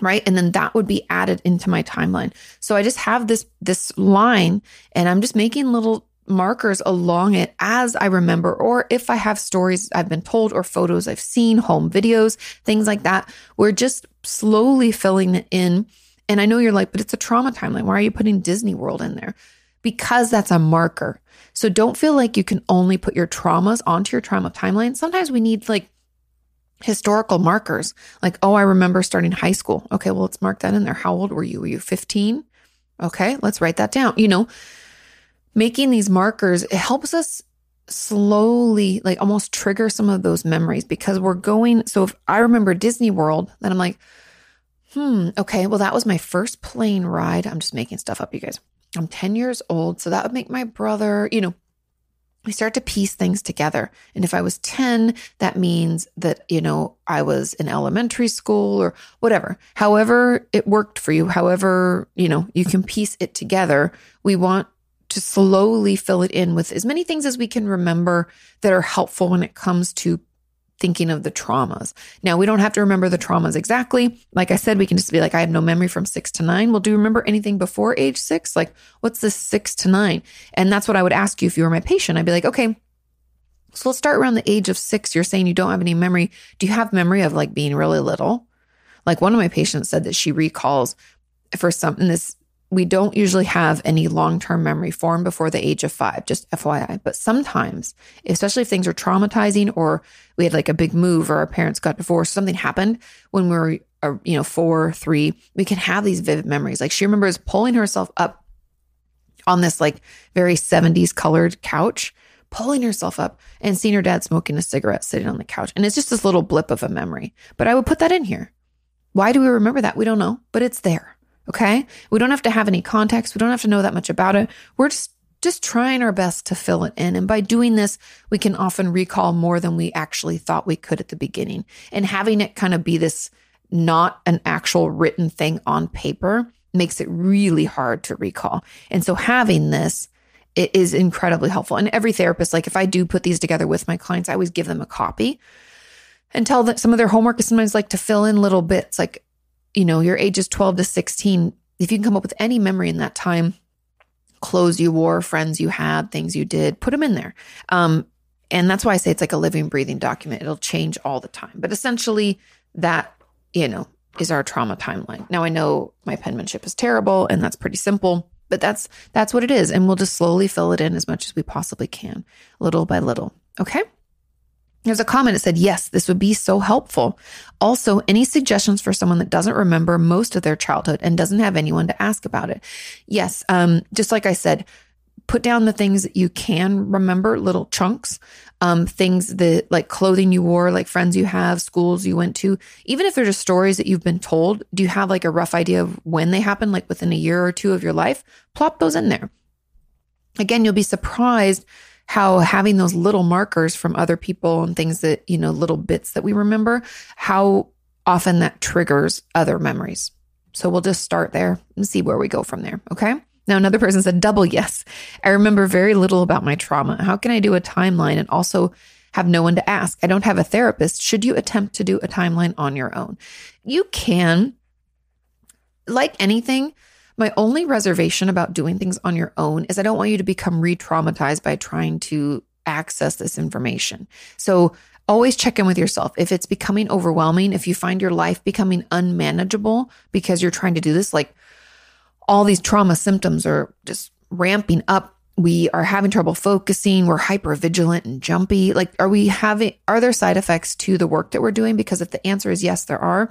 [SPEAKER 2] right? And then that would be added into my timeline. So i just have this this line and i'm just making little markers along it as i remember or if i have stories i've been told or photos i've seen home videos things like that. We're just slowly filling it in. And i know you're like but it's a trauma timeline. Why are you putting disney world in there? Because that's a marker. So don't feel like you can only put your traumas onto your trauma timeline. Sometimes we need like historical markers like, oh, I remember starting high school. Okay, well, let's mark that in there. How old were you? Were you 15? Okay, let's write that down. You know, making these markers, it helps us slowly, like almost trigger some of those memories because we're going. So if I remember Disney World, then I'm like, hmm, okay, well, that was my first plane ride. I'm just making stuff up, you guys. I'm 10 years old. So that would make my brother, you know, we start to piece things together. And if I was 10, that means that, you know, I was in elementary school or whatever. However, it worked for you, however, you know, you can piece it together. We want to slowly fill it in with as many things as we can remember that are helpful when it comes to thinking of the traumas. Now, we don't have to remember the traumas exactly. Like I said, we can just be like, I have no memory from six to nine. Well, do you remember anything before age six? Like, what's this six to nine? And that's what I would ask you if you were my patient. I'd be like, okay, so let's start around the age of six. You're saying you don't have any memory. Do you have memory of like being really little? Like one of my patients said that she recalls for some, and this we don't usually have any long term memory formed before the age of five, just FYI. But sometimes, especially if things are traumatizing or we had like a big move or our parents got divorced, something happened when we were, uh, you know, four, three, we can have these vivid memories. Like she remembers pulling herself up on this like very 70s colored couch, pulling herself up and seeing her dad smoking a cigarette sitting on the couch. And it's just this little blip of a memory. But I would put that in here. Why do we remember that? We don't know, but it's there. Okay. We don't have to have any context. We don't have to know that much about it. We're just, just trying our best to fill it in. And by doing this, we can often recall more than we actually thought we could at the beginning. And having it kind of be this not an actual written thing on paper makes it really hard to recall. And so having this, it is incredibly helpful. And every therapist, like if I do put these together with my clients, I always give them a copy and tell them some of their homework is sometimes like to fill in little bits like you know, your ages 12 to 16, if you can come up with any memory in that time, clothes you wore, friends you had, things you did, put them in there. Um, and that's why I say it's like a living, breathing document. It'll change all the time. But essentially, that, you know, is our trauma timeline. Now I know my penmanship is terrible and that's pretty simple, but that's that's what it is. And we'll just slowly fill it in as much as we possibly can, little by little. Okay. There's a comment that said, yes, this would be so helpful. Also, any suggestions for someone that doesn't remember most of their childhood and doesn't have anyone to ask about it? Yes. Um, just like I said, put down the things that you can remember, little chunks, um, things that like clothing you wore, like friends you have, schools you went to, even if they're just stories that you've been told. Do you have like a rough idea of when they happened, like within a year or two of your life? Plop those in there. Again, you'll be surprised how having those little markers from other people and things that, you know, little bits that we remember, how often that triggers other memories. So we'll just start there and see where we go from there. Okay. Now, another person said, double yes. I remember very little about my trauma. How can I do a timeline and also have no one to ask? I don't have a therapist. Should you attempt to do a timeline on your own? You can. Like anything, my only reservation about doing things on your own is I don't want you to become re traumatized by trying to access this information. So always check in with yourself. If it's becoming overwhelming, if you find your life becoming unmanageable because you're trying to do this, like all these trauma symptoms are just ramping up. We are having trouble focusing. We're hyper vigilant and jumpy. Like, are we having, are there side effects to the work that we're doing? Because if the answer is yes, there are,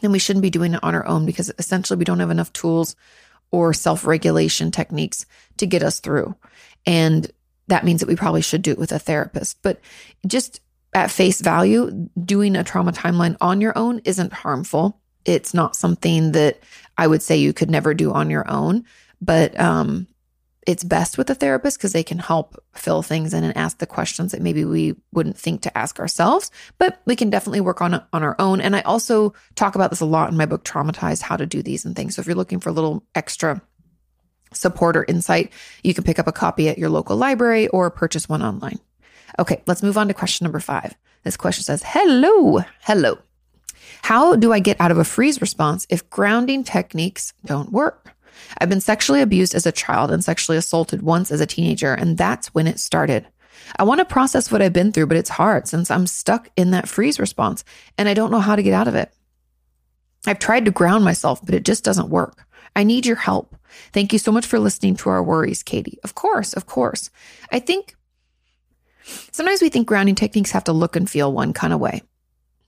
[SPEAKER 2] then we shouldn't be doing it on our own because essentially we don't have enough tools or self regulation techniques to get us through. And that means that we probably should do it with a therapist. But just at face value, doing a trauma timeline on your own isn't harmful. It's not something that I would say you could never do on your own. But um, it's best with a therapist because they can help fill things in and ask the questions that maybe we wouldn't think to ask ourselves but we can definitely work on it on our own. And i also talk about this a lot in my book traumatized how to do these and things. So if you're looking for a little extra support or insight you can pick up a copy at your local library or purchase one online. Okay let's move on to question number five. This question says hello hello. How do i get out of a freeze response if grounding techniques don't work I've been sexually abused as a child and sexually assaulted once as a teenager, and that's when it started. I want to process what I've been through, but it's hard since I'm stuck in that freeze response and I don't know how to get out of it. I've tried to ground myself, but it just doesn't work. I need your help. Thank you so much for listening to our worries, Katie. Of course, of course. I think sometimes we think grounding techniques have to look and feel one kind of way.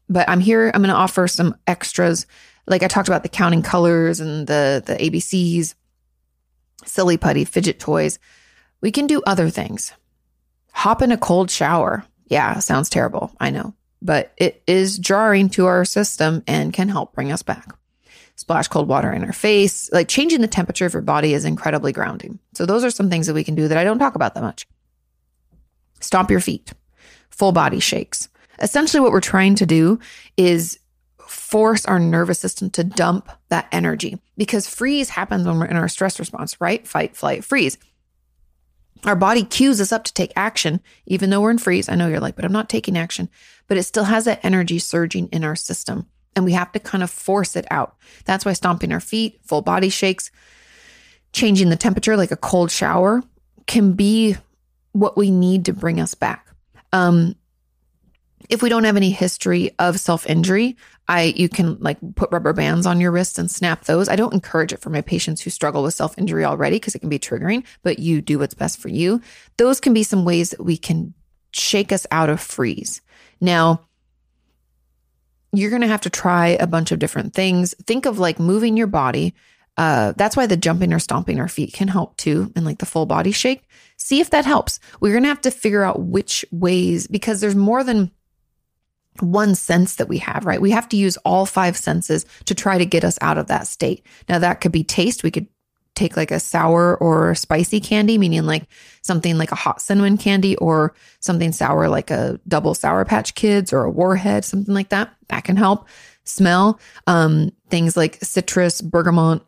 [SPEAKER 2] But I'm here, I'm going to offer some extras like I talked about the counting colors and the the ABCs, silly putty, fidget toys. We can do other things. Hop in a cold shower. Yeah, sounds terrible. I know, but it is jarring to our system and can help bring us back. Splash cold water in our face. Like changing the temperature of your body is incredibly grounding. So, those are some things that we can do that I don't talk about that much. Stomp your feet, full body shakes. Essentially, what we're trying to do is force our nervous system to dump that energy because freeze happens when we're in our stress response, right? Fight, flight, freeze. Our body cues us up to take action, even though we're in freeze. I know you're like, but I'm not taking action, but it still has that energy surging in our system and we have to kind of force it out. That's why stomping our feet, full body shakes, changing the temperature like a cold shower can be what we need to bring us back. Um, if we don't have any history of self injury, I you can like put rubber bands on your wrists and snap those. I don't encourage it for my patients who struggle with self injury already because it can be triggering, but you do what's best for you. Those can be some ways that we can shake us out of freeze. Now, you're going to have to try a bunch of different things. Think of like moving your body. Uh, that's why the jumping or stomping our feet can help too, and like the full body shake. See if that helps. We're going to have to figure out which ways because there's more than one sense that we have, right? We have to use all five senses to try to get us out of that state. Now, that could be taste. We could take like a sour or spicy candy, meaning like something like a hot cinnamon candy or something sour like a double sour patch kids or a warhead, something like that. That can help. Smell, um, things like citrus, bergamot.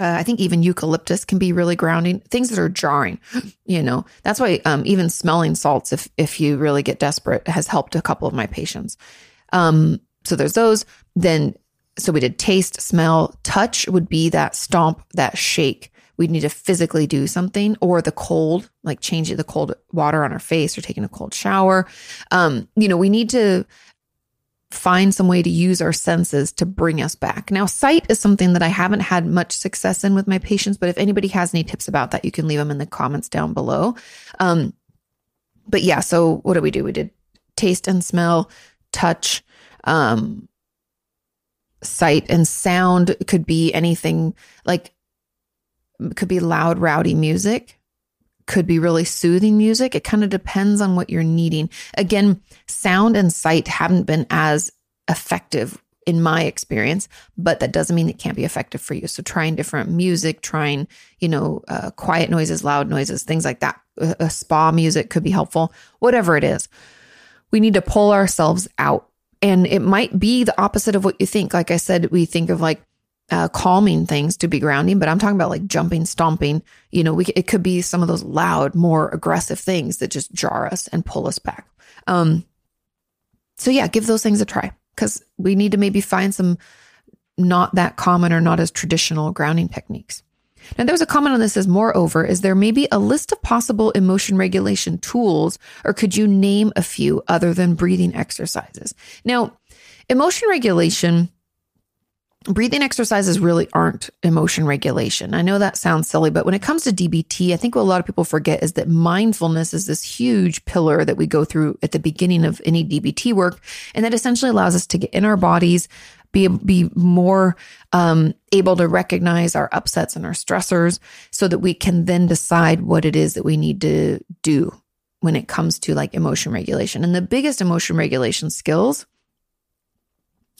[SPEAKER 2] Uh, I think even eucalyptus can be really grounding. Things that are jarring, *gasps* you know. That's why um, even smelling salts, if if you really get desperate, has helped a couple of my patients. Um, so there's those. Then so we did taste, smell, touch would be that stomp, that shake. We'd need to physically do something or the cold, like changing the cold water on our face or taking a cold shower. Um, you know, we need to find some way to use our senses to bring us back. Now, sight is something that I haven't had much success in with my patients, but if anybody has any tips about that, you can leave them in the comments down below. Um, but yeah, so what did we do? We did taste and smell, touch, um, sight and sound could be anything like could be loud rowdy music could be really soothing music. It kind of depends on what you're needing. Again sound and sight haven't been as effective in my experience but that doesn't mean it can't be effective for you. So trying different music trying you know uh, quiet noises loud noises things like that. A, spa music could be helpful whatever it is. We need to pull ourselves out. And it might be the opposite of what you think. Like I said, we think of like uh, calming things to be grounding, but I'm talking about like jumping, stomping. You know, we it could be some of those loud, more aggressive things that just jar us and pull us back. Um, so yeah, give those things a try because we need to maybe find some not that common or not as traditional grounding techniques. Now, there was a comment on this as moreover, is there maybe a list of possible emotion regulation tools, or could you name a few other than breathing exercises? Now, emotion regulation, breathing exercises really aren't emotion regulation. I know that sounds silly, but when it comes to DBT, I think what a lot of people forget is that mindfulness is this huge pillar that we go through at the beginning of any DBT work. And that essentially allows us to get in our bodies, be be more um, able to recognize our upsets and our stressors so that we can then decide what it is that we need to do when it comes to like emotion regulation and the biggest emotion regulation skills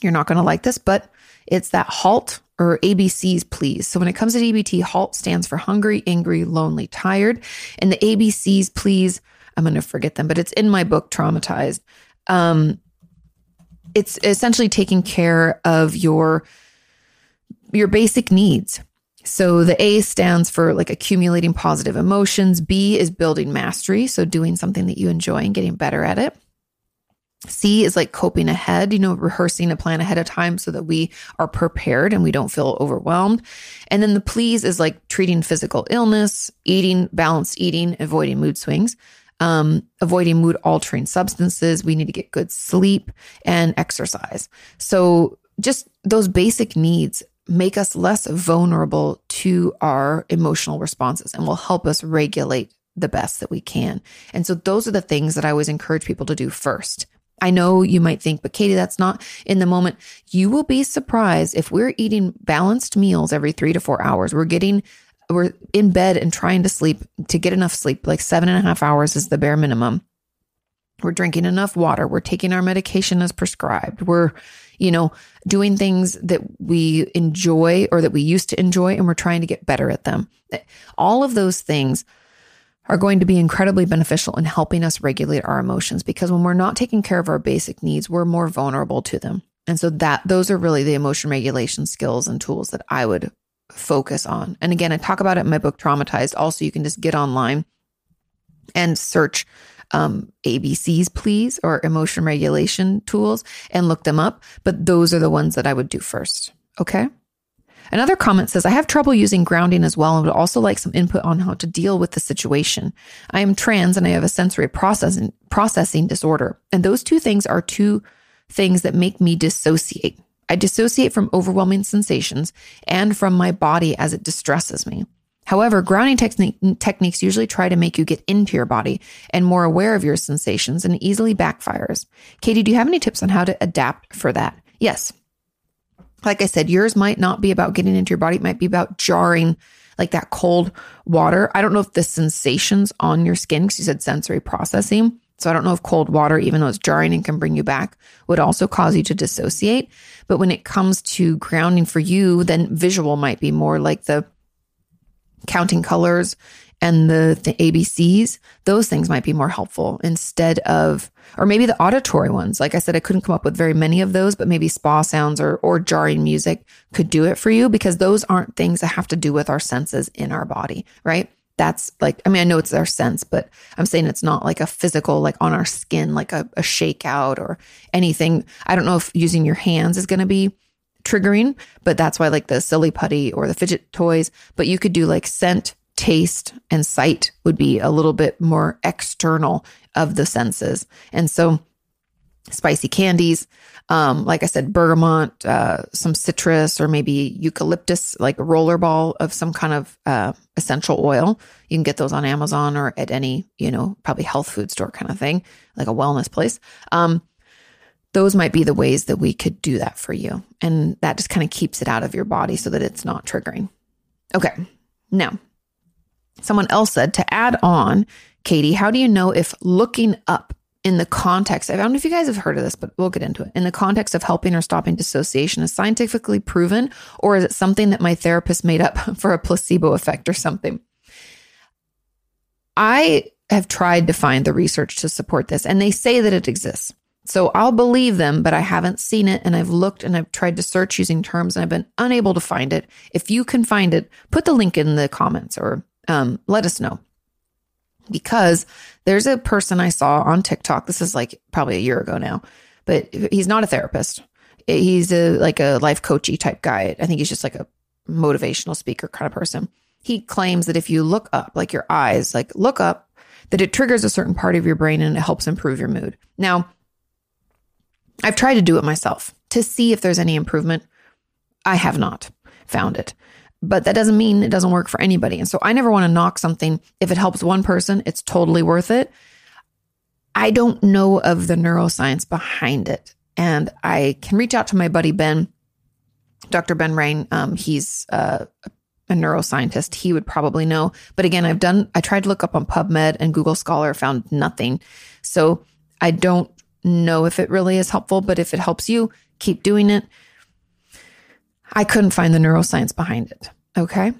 [SPEAKER 2] you're not going to like this but it's that halt or abcs please so when it comes to dbt halt stands for hungry angry lonely tired and the abcs please i'm going to forget them but it's in my book traumatized um, it's essentially taking care of your your basic needs. So the A stands for like accumulating positive emotions. B is building mastery, so doing something that you enjoy and getting better at it. C is like coping ahead, you know, rehearsing a plan ahead of time so that we are prepared and we don't feel overwhelmed. And then the please is like treating physical illness, eating, balanced eating, avoiding mood swings um, avoiding mood altering substances. We need to get good sleep and exercise. So, just those basic needs make us less vulnerable to our emotional responses and will help us regulate the best that we can. And so, those are the things that I always encourage people to do first. I know you might think, but Katie, that's not in the moment. You will be surprised if we're eating balanced meals every three to four hours. We're getting we're in bed and trying to sleep to get enough sleep, like seven and a half hours is the bare minimum. We're drinking enough water. We're taking our medication as prescribed. We're, you know, doing things that we enjoy or that we used to enjoy, and we're trying to get better at them. All of those things are going to be incredibly beneficial in helping us regulate our emotions because when we're not taking care of our basic needs, we're more vulnerable to them. And so that those are really the emotion regulation skills and tools that I would focus on. And again, I talk about it in my book Traumatized. Also, you can just get online and search um, ABCs, please, or emotion regulation tools and look them up. But those are the ones that I would do first. Okay. Another comment says, I have trouble using grounding as well and would also like some input on how to deal with the situation. I am trans and I have a sensory processing, processing disorder. And those two things are two things that make me dissociate. I dissociate from overwhelming sensations and from my body as it distresses me. However, grounding techni- techniques usually try to make you get into your body and more aware of your sensations and easily backfires. Katie, do you have any tips on how to adapt for that? Yes. Like I said, yours might not be about getting into your body. It might be about jarring like that cold water. I don't know if the sensations on your skin, because you said sensory processing. So I don't know if cold water, even though it's jarring and can bring you back, would also cause you to dissociate. But when it comes to grounding for you, then visual might be more like the counting colors and the, the ABCs, those things might be more helpful instead of, or maybe the auditory ones. Like I said, I couldn't come up with very many of those, but maybe spa sounds or, or jarring music could do it for you because those aren't things that have to do with our senses in our body, right? That's like, I mean, I know it's our sense, but I'm saying it's not like a physical, like on our skin, like a, a shakeout or anything. I don't know if using your hands is going to be triggering, but that's why like the silly putty or the fidget toys, but you could do like scent, taste, and sight would be a little bit more external of the senses. And so spicy candies, um, like I said, bergamot, uh, some citrus, or maybe eucalyptus, like a roller ball of some kind of uh, essential oil. You can get those on Amazon or at any, you know, probably health food store kind of thing, like a wellness place. Um, those might be the ways that we could do that for you. And that just kind of keeps it out of your body so that it's not triggering. Okay. Now, someone else said to add on, Katie, how do you know if looking up in the context, I don't know if you guys have heard of this, but we'll get into it. In the context of helping or stopping dissociation is scientifically proven, or is it something that my therapist made up *laughs* for a placebo effect or something? I have tried to find the research to support this, and they say that it exists. So I'll believe them, but I haven't seen it and I've looked and I've tried to search using terms and I've been unable to find it. If you can find it, put the link in the comments or um, let us know. Because there's a person I saw on TikTok. This is like probably a year ago now, but he's not a therapist. He's a like a life coachy type guy. I think he's just like a motivational speaker kind of person. He claims that if you look up, like your eyes, like look up, that it triggers a certain part of your brain and it helps improve your mood. Now, I've tried to do it myself to see if there's any improvement. I have not found it. But that doesn't mean it doesn't work for anybody. And so I never want to knock something. If it helps one person, it's totally worth it. I don't know of the neuroscience behind it. And I can reach out to my buddy Ben, Dr. Ben Rein. Um, he's uh, a neuroscientist. He would probably know. But again, I've done, I tried to look up on PubMed and Google Scholar, found nothing. So I don't know if it really is helpful, but if it helps you, keep doing it. I couldn't find the neuroscience behind it. Okay.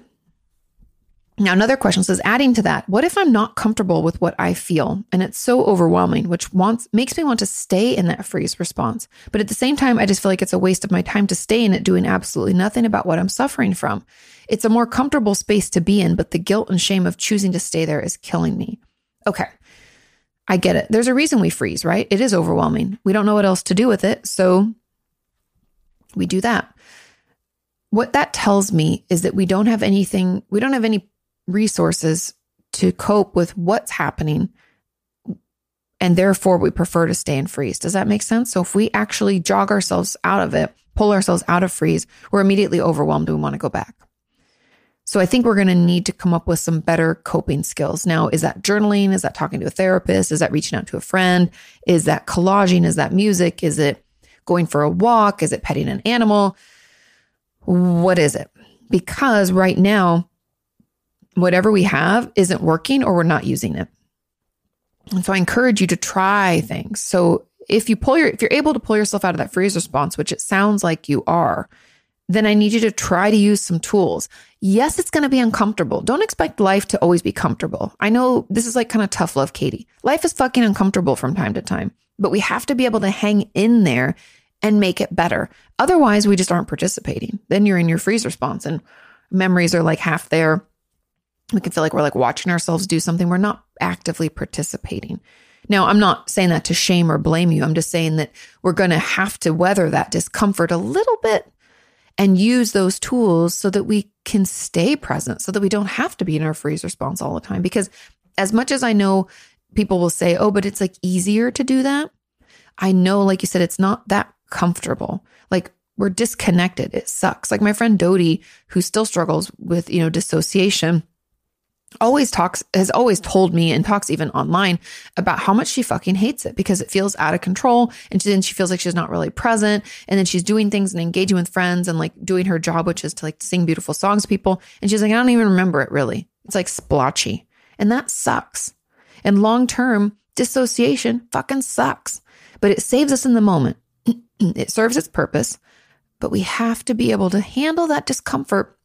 [SPEAKER 2] Now, another question says, adding to that, what if I'm not comfortable with what I feel and it's so overwhelming, which wants makes me want to stay in that freeze response. But at the same time, I just feel like it's a waste of my time to stay in it doing absolutely nothing about what I'm suffering from. It's a more comfortable space to be in, but the guilt and shame of choosing to stay there is killing me. Okay. I get it. There's a reason we freeze, right? It is overwhelming. We don't know what else to do with it. So we do that. What that tells me is that we don't have anything, we don't have any resources to cope with what's happening. And therefore, we prefer to stay in freeze. Does that make sense? So if we actually jog ourselves out of it, pull ourselves out of freeze, we're immediately overwhelmed and we want to go back. So I think we're going to need to come up with some better coping skills. Now, is that journaling? Is that talking to a therapist? Is that reaching out to a friend? Is that collaging? Is that music? Is it going for a walk? Is it petting an animal? What is it? Because right now, whatever we have isn't working or we're not using it. And so I encourage you to try things. So if you pull your if you're able to pull yourself out of that freeze response, which it sounds like you are, then I need you to try to use some tools. Yes, it's going to be uncomfortable. Don't expect life to always be comfortable. I know this is like kind of tough love, Katie. Life is fucking uncomfortable from time to time, but we have to be able to hang in there and make it better. Otherwise, we just aren't participating. Then you're in your freeze response and memories are like half there. We can feel like we're like watching ourselves do something. We're not actively participating. Now, I'm not saying that to shame or blame you. I'm just saying that we're going to have to weather that discomfort a little bit and use those tools so that we can stay present, so that we don't have to be in our freeze response all the time. Because as much as I know people will say, oh, but it's like easier to do that, I know, like you said, it's not that comfortable. Like we're disconnected. It sucks. Like my friend Dodie, who still struggles with, you know, dissociation always talks has always told me and talks even online about how much she fucking hates it because it feels out of control and then she feels like she's not really present. And then she's doing things and engaging with friends and like doing her job which is to like sing beautiful songs to people. And she's like I don't even remember it really. It's like splotchy. And that sucks. And long term dissociation fucking sucks. But it saves us in the moment Mm, it serves its purpose but we have to be able to handle that discomfort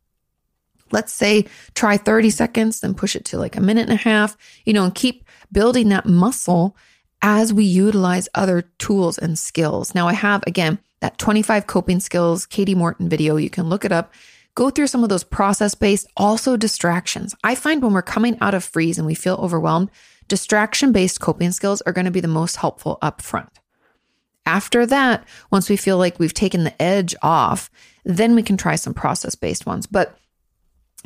[SPEAKER 2] let's say try 30 seconds, then push it to like a minute and a half, you know, and keep building that muscle as we utilize other tools and skills. Now, I have again that 25 coping skills Kati Morton video. You can look it up. Go through some of those process based, also distractions. I find when we're coming out of freeze and we feel overwhelmed, distraction based coping skills are going to be the most helpful up front. After that, once we feel like we've taken the edge off, then we can try some process based ones. But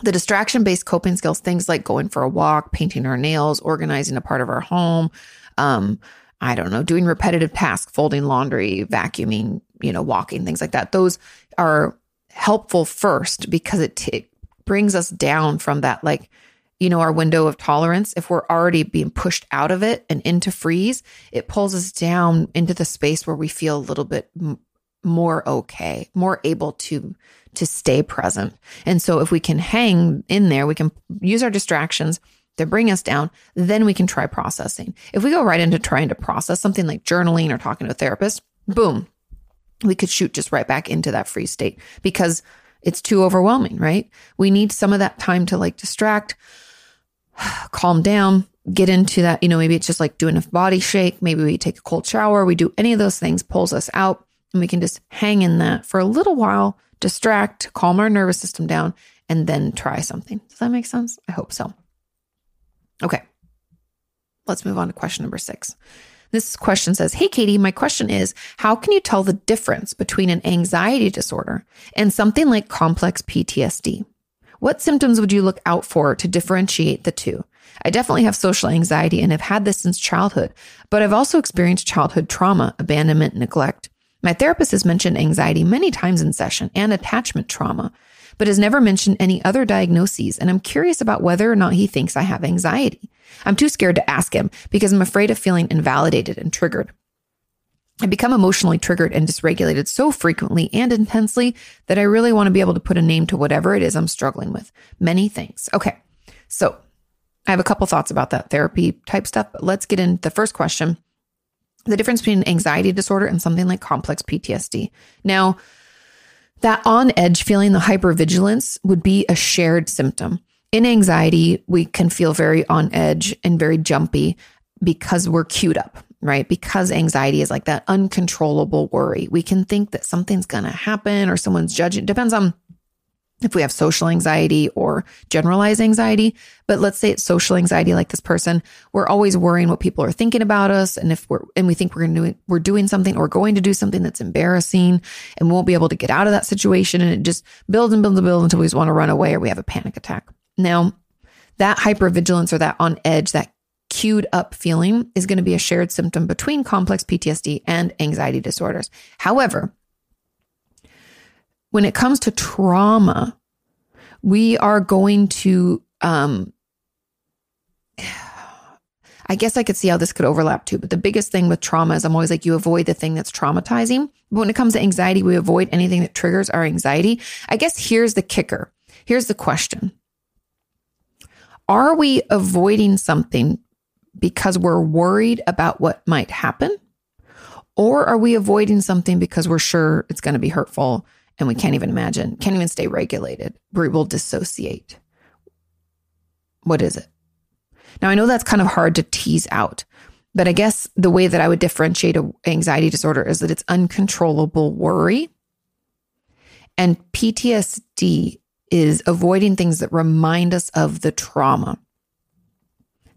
[SPEAKER 2] the distraction based coping skills, things like going for a walk, painting our nails, organizing a part of our home, um, I don't know, doing repetitive tasks, folding laundry, vacuuming, you know, walking, things like that. Those are helpful first because it, t- brings us down from that, like, you know, our window of tolerance. If we're already being pushed out of it and into freeze, it pulls us down into the space where we feel a little bit m- more okay, more able to to stay present. And so if we can hang in there, we can use our distractions to bring us down, then we can try processing. If we go right into trying to process something like journaling or talking to a therapist, boom, we could shoot just right back into that free state because it's too overwhelming, right? We need some of that time to like distract, *sighs* calm down, get into that. You know, maybe it's just like doing a body shake. Maybe we take a cold shower. We do any of those things, pulls us out, and we can just hang in that for a little while distract, calm our nervous system down, and then try something. Does that make sense? I hope so. Okay. Let's move on to question number six. This question says Hey, Katie, my question is How can you tell the difference between an anxiety disorder and something like complex PTSD? What symptoms would you look out for to differentiate the two? I definitely have social anxiety and have had this since childhood, but I've also experienced childhood trauma, abandonment, neglect. My therapist has mentioned anxiety many times in session and attachment trauma, but has never mentioned any other diagnoses. And I'm curious about whether or not he thinks I have anxiety. I'm too scared to ask him because I'm afraid of feeling invalidated and triggered. I become emotionally triggered and dysregulated so frequently and intensely that I really want to be able to put a name to whatever it is I'm struggling with. Many things. Okay. So I have a couple thoughts about that therapy type stuff, but let's get into the first question the difference between anxiety disorder and something like complex PTSD. Now, that on edge feeling, the hypervigilance would be a shared symptom. In anxiety, we can feel very on edge and very jumpy because we're cued up, right? Because anxiety is like that uncontrollable worry. We can think that something's going to happen or someone's judging. It depends on if we have social anxiety or generalized anxiety. But let's say it's social anxiety, like this person, we're always worrying what people are thinking about us. And if we're, and we think we're doing, we're doing something or going to do something that's embarrassing and we won't be able to get out of that situation. And it just builds and builds and builds until we just want to run away or we have a panic attack. Now, that hypervigilance or that on edge, that cued up feeling is going to be a shared symptom between complex PTSD and anxiety disorders. However, when it comes to trauma, we are going to, um, I guess I could see how this could overlap too. But the biggest thing with trauma is I'm always like, you avoid the thing that's traumatizing. But when it comes to anxiety, we avoid anything that triggers our anxiety. I guess here's the kicker. Here's the question. are we avoiding something because we're worried about what might happen? Or are we avoiding something because we're sure it's going to be hurtful and we can't even imagine, can't even stay regulated? We will dissociate. What is it? Now, I know that's kind of hard to tease out, but I guess the way that I would differentiate an anxiety disorder is that it's uncontrollable worry. And PTSD is avoiding things that remind us of the trauma.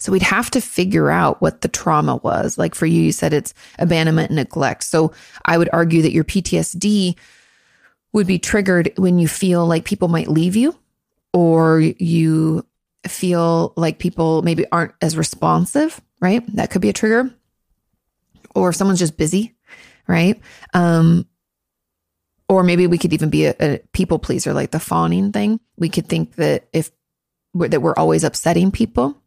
[SPEAKER 2] So we'd have to figure out what the trauma was. Like for you, you said it's abandonment and neglect. So I would argue that your PTSD would be triggered when you feel like people might leave you or you feel like people maybe aren't as responsive, right? That could be a trigger. Or if someone's just busy, right? Um, or maybe we could even be a, a people pleaser, like the fawning thing. We could think that if that we're always upsetting people,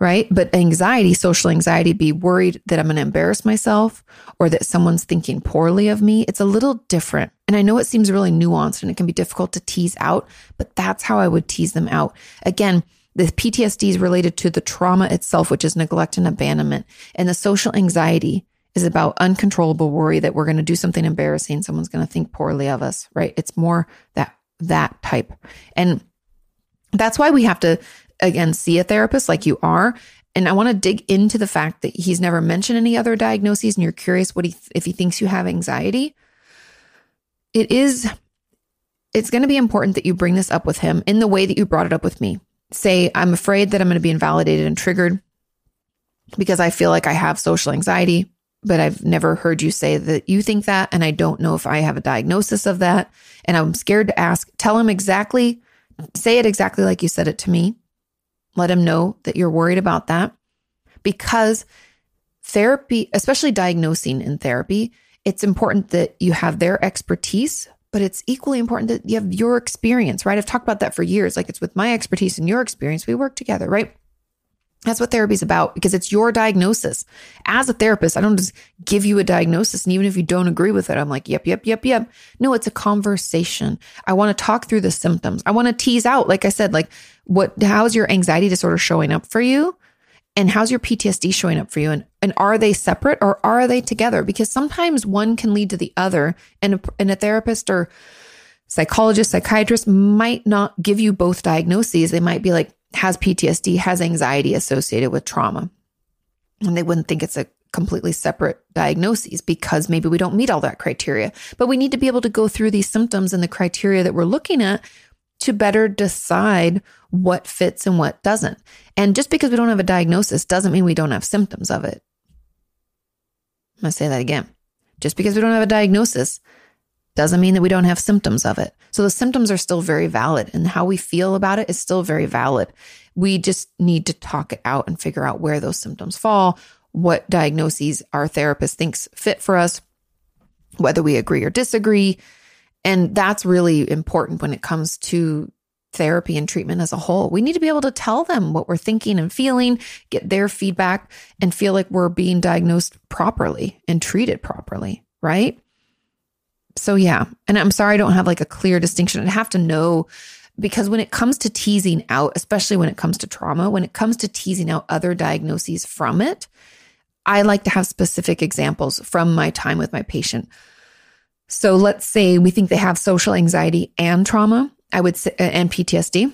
[SPEAKER 2] right? But anxiety, social anxiety, be worried that I'm going to embarrass myself or that someone's thinking poorly of me. It's a little different. And I know it seems really nuanced and it can be difficult to tease out, but that's how I would tease them out. Again, the PTSD is related to the trauma itself, which is neglect and abandonment. And the social anxiety is about uncontrollable worry that we're going to do something embarrassing. Someone's going to think poorly of us, right? It's more that, that type. And that's why we have to, again, see a therapist like you are. And I want to dig into the fact that he's never mentioned any other diagnoses and you're curious what he, if he thinks you have anxiety. It is, it's going to be important that you bring this up with him in the way that you brought it up with me say, I'm afraid that I'm going to be invalidated and triggered because I feel like I have social anxiety, but I've never heard you say that you think that. And I don't know if I have a diagnosis of that. And I'm scared to ask. Tell him exactly, say it exactly like you said it to me. Let him know that you're worried about that because therapy, especially diagnosing in therapy, it's important that you have their expertise but it's equally important that you have your experience, right? I've talked about that for years. Like it's with my expertise and your experience, we work together, right? That's what therapy is about because it's your diagnosis. As a therapist, I don't just give you a diagnosis. And even if you don't agree with it, I'm like, yep, yep, yep, yep. No, it's a conversation. I want to talk through the symptoms. I want to tease out, like I said, like what, how's your anxiety disorder showing up for you? And how's your PTSD showing up for you? And, and are they separate or are they together? Because sometimes one can lead to the other. And a, and a therapist or psychologist, psychiatrist might not give you both diagnoses. They might be like, has PTSD, has anxiety associated with trauma. And they wouldn't think it's a completely separate diagnoses because maybe we don't meet all that criteria. But we need to be able to go through these symptoms and the criteria that we're looking at to better decide what fits and what doesn't. And just because we don't have a diagnosis doesn't mean we don't have symptoms of it. I'm going to say that again. Just because we don't have a diagnosis doesn't mean that we don't have symptoms of it. So the symptoms are still very valid and how we feel about it is still very valid. We just need to talk it out and figure out where those symptoms fall, what diagnoses our therapist thinks fit for us, whether we agree or disagree, and that's really important when it comes to therapy and treatment as a whole. We need to be able to tell them what we're thinking and feeling, get their feedback, and feel like we're being diagnosed properly and treated properly, right? So, yeah. And I'm sorry I don't have like a clear distinction. I have to know because when it comes to teasing out, especially when it comes to trauma, when it comes to teasing out other diagnoses from it, I like to have specific examples from my time with my patient so let's say we think they have social anxiety and trauma. I would say, and PTSD.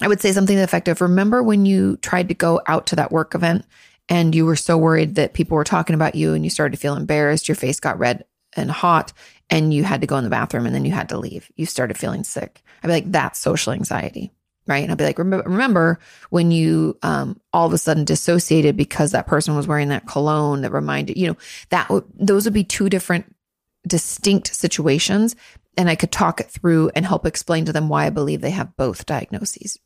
[SPEAKER 2] I would say something effective. Remember when you tried to go out to that work event and you were so worried that people were talking about you and you started to feel embarrassed, your face got red and hot and you had to go in the bathroom and then you had to leave. You started feeling sick. I'd be like, that's social anxiety. Right. And I'd be like, remember, when you um, all of a sudden dissociated because that person was wearing that cologne that reminded, you know, that those would be two different distinct situations and I could talk it through and help explain to them why I believe they have both diagnoses.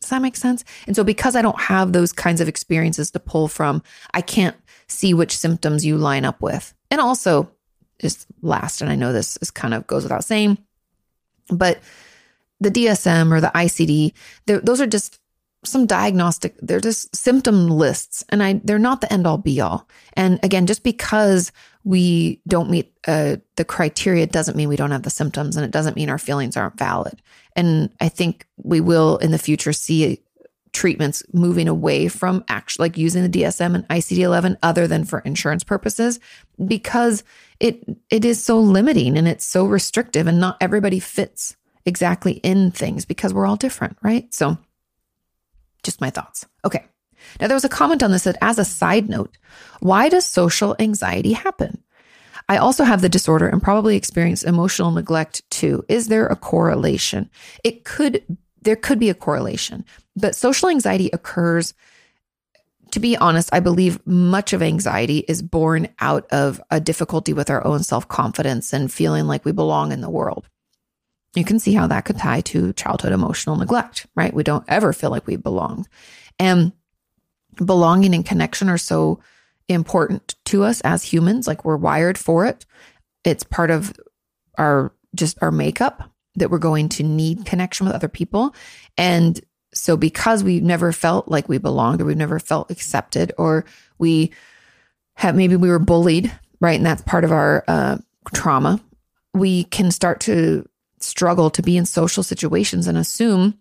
[SPEAKER 2] Does that make sense? And so, because I don't have those kinds of experiences to pull from, I can't see which symptoms you line up with. And also, just last, and I know this is kind of goes without saying, but the DSM or the ICD, those are just some diagnostic they're just symptom lists and i they're not the end all be all and again just because we don't meet uh, the criteria doesn't mean we don't have the symptoms and it doesn't mean our feelings aren't valid. And i think we will in the future see treatments moving away from actually like using the DSM and ICD-11 other than for insurance purposes because it it is so limiting and it's so restrictive and not everybody fits exactly in things because we're all different, right? So just my thoughts. Okay. Now there was a comment on this that as a side note, why does social anxiety happen? I also have the disorder and probably experience emotional neglect too. Is there a correlation? It could there could be a correlation, but social anxiety occurs. To be honest, I believe much of anxiety is born out of a difficulty with our own self confidence and feeling like we belong in the world. You can see how that could tie to childhood emotional neglect, right? We don't ever feel like we belong. And belonging and connection are so important to us as humans. Like we're wired for it. It's part of our just our makeup that we're going to need connection with other people. And so because we've never felt like we belonged or we've never felt accepted or we have maybe we were bullied, right? And that's part of our uh, trauma. We can start to struggle to be in social situations and assume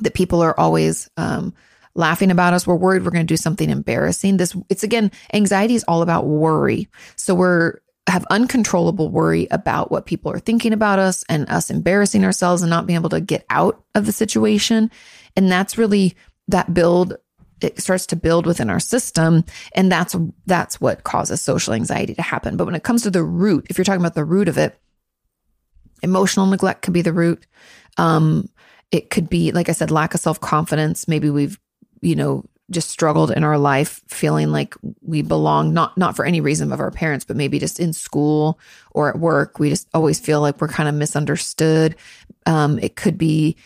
[SPEAKER 2] that people are always um, laughing about us. We're worried we're going to do something embarrassing. This, it's again, anxiety is all about worry. So we're have uncontrollable worry about what people are thinking about us and us embarrassing ourselves and not being able to get out of the situation. And that's really that build it starts to build within our system and that's that's what causes social anxiety to happen. But when it comes to the root, if you're talking about the root of it, emotional neglect could be the root. Um, it could be, like I said, lack of self confidence. Maybe we've, you know, just struggled in our life feeling like we belong not not for any reason of our parents but maybe just in school or at work we just always feel like we're kind of misunderstood. Um, it could be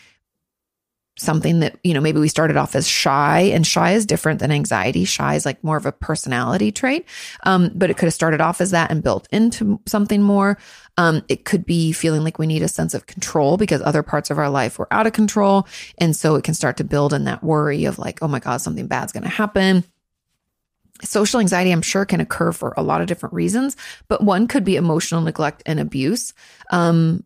[SPEAKER 2] something that you know maybe we started off as shy and shy is different than anxiety. Shy is like more of a personality trait. Um, but it could have started off as that and built into something more. Um, it could be feeling like we need a sense of control because other parts of our life were out of control. And so it can start to build in that worry of like oh my god something bad's going to happen. Social anxiety, I'm sure, can occur for a lot of different reasons, but one could be emotional neglect and abuse. Um,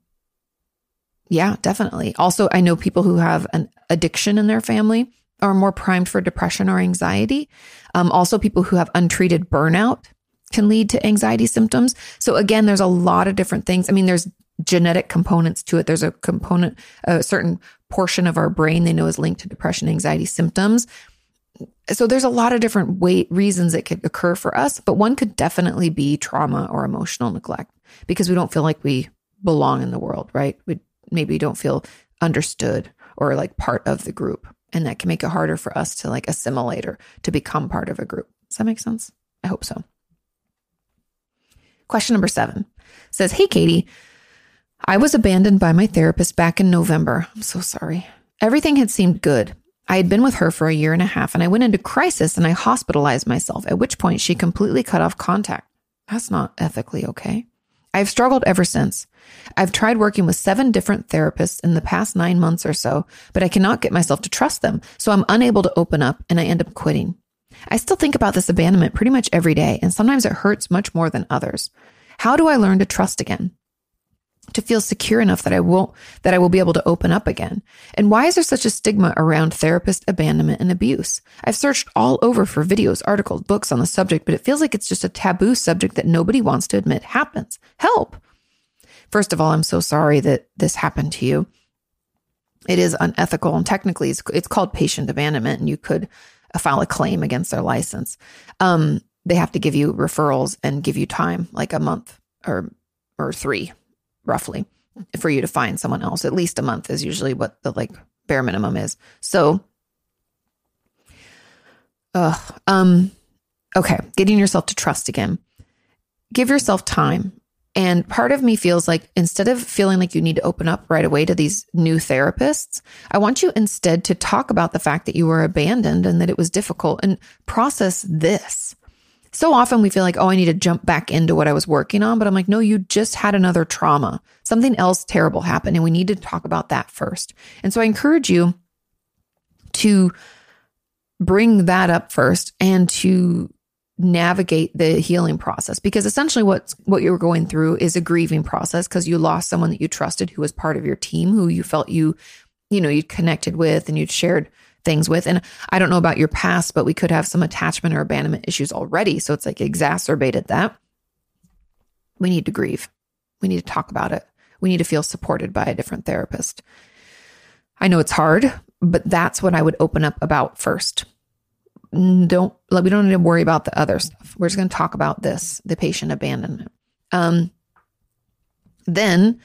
[SPEAKER 2] yeah, definitely. Also, I know people who have an addiction in their family are more primed for depression or anxiety. Um, also, people who have untreated burnout can lead to anxiety symptoms. So, again, there's a lot of different things. I mean, there's genetic components to it. There's a component, a certain portion of our brain they know is linked to depression, anxiety symptoms. So there's a lot of different way, reasons it could occur for us, but one could definitely be trauma or emotional neglect because we don't feel like we belong in the world, right? We maybe don't feel understood or like part of the group. And that can make it harder for us to like assimilate or to become part of a group. Does that make sense? I hope so. Question number seven says, Hey, Kati, I was abandoned by my therapist back in November. I'm so sorry. Everything had seemed good. I had been with her for a year and a half and I went into crisis and I hospitalized myself, at which point she completely cut off contact. That's not ethically okay. I've struggled ever since. I've tried working with seven different therapists in the past nine months or so, but I cannot get myself to trust them. So I'm unable to open up and I end up quitting. I still think about this abandonment pretty much every day, and sometimes it hurts much more than others. How do I learn to trust again? To feel secure enough that I won't, that I will be able to open up again? And why is there such a stigma around therapist abandonment and abuse? I've searched all over for videos, articles, books on the subject, but it feels like it's just a taboo subject that nobody wants to admit happens. Help. First of all, I'm so sorry that this happened to you. It is unethical and technically it's, it's called patient abandonment and you could uh, file a claim against their license. Um, they have to give you referrals and give you time, like a month or or three roughly for you to find someone else. At least a month is usually what the like bare minimum is. So, uh, um, okay, getting yourself to trust again. Give yourself time. And part of me feels like instead of feeling like you need to open up right away to these new therapists, I want you instead to talk about the fact that you were abandoned and that it was difficult and process this so often we feel like, oh, I need to jump back into what I was working on. But I'm like, no, you just had another trauma. Something else terrible happened. And we need to talk about that first. And so I encourage you to bring that up first and to navigate the healing process because essentially what what you're going through is a grieving process because you lost someone that you trusted who was part of your team who you felt you you know you connected with and you'd shared things with. And I don't know about your past, but we could have some attachment or abandonment issues already. So it's like exacerbated that. We need to grieve. We need to talk about it. We need to feel supported by a different therapist. I know it's hard, but that's what I would open up about first. Don't like we don't need to worry about the other stuff. We're just going to talk about this, the patient abandonment. Um, then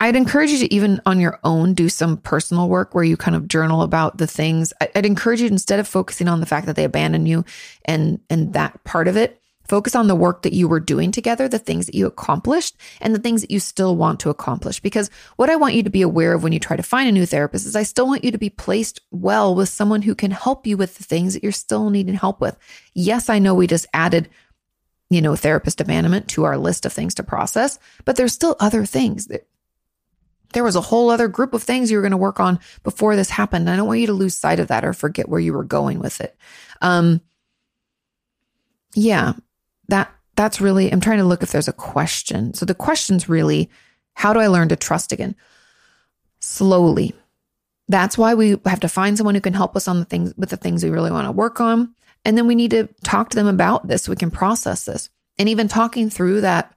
[SPEAKER 2] I'd encourage you to even on your own do some personal work where you kind of journal about the things. I'd encourage you instead of focusing on the fact that they abandoned you and and that part of it, Focus on the work that you were doing together, the things that you accomplished, and the things that you still want to accomplish. Because what I want you to be aware of when you try to find a new therapist is I still want you to be placed well with someone who can help you with the things that you're still needing help with. Yes, I know we just added, you know, therapist abandonment to our list of things to process, but there's still other things that there was a whole other group of things you were going to work on before this happened. I don't want you to lose sight of that or forget where you were going with it. Um, yeah, that that's really i'm trying to look if there's a question. So the question's really how do i learn to trust again? Slowly. That's why we have to find someone who can help us on the things with the things we really want to work on. And then we need to talk to them about this. So we can process this. And even talking through that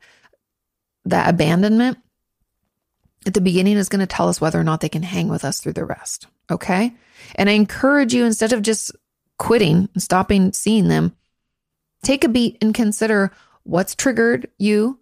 [SPEAKER 2] that abandonment at the beginning is going to tell us whether or not they can hang with us through the rest okay and i encourage you instead of just quitting and stopping seeing them take a beat and consider what's triggered you.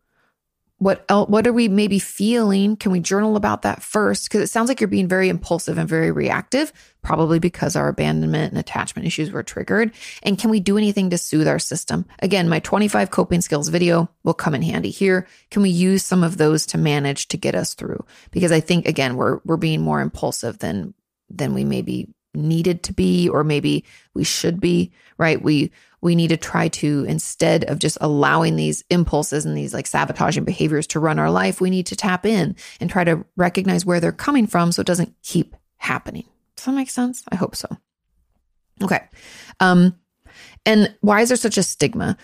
[SPEAKER 2] What what are we maybe feeling? Can we journal about that first? Because it sounds like you're being very impulsive and very reactive, probably because our abandonment and attachment issues were triggered. And can we do anything to soothe our system? Again, my 25 coping skills video will come in handy here. Can we use some of those to manage to get us through? Because I think again, we're we're being more impulsive than than we maybe needed to be or maybe we should be, right? We we need to try to instead of just allowing these impulses and these like sabotaging behaviors to run our life, we need to tap in and try to recognize where they're coming from so it doesn't keep happening. Does that make sense? I hope so. Okay. Um and why is there such a stigma?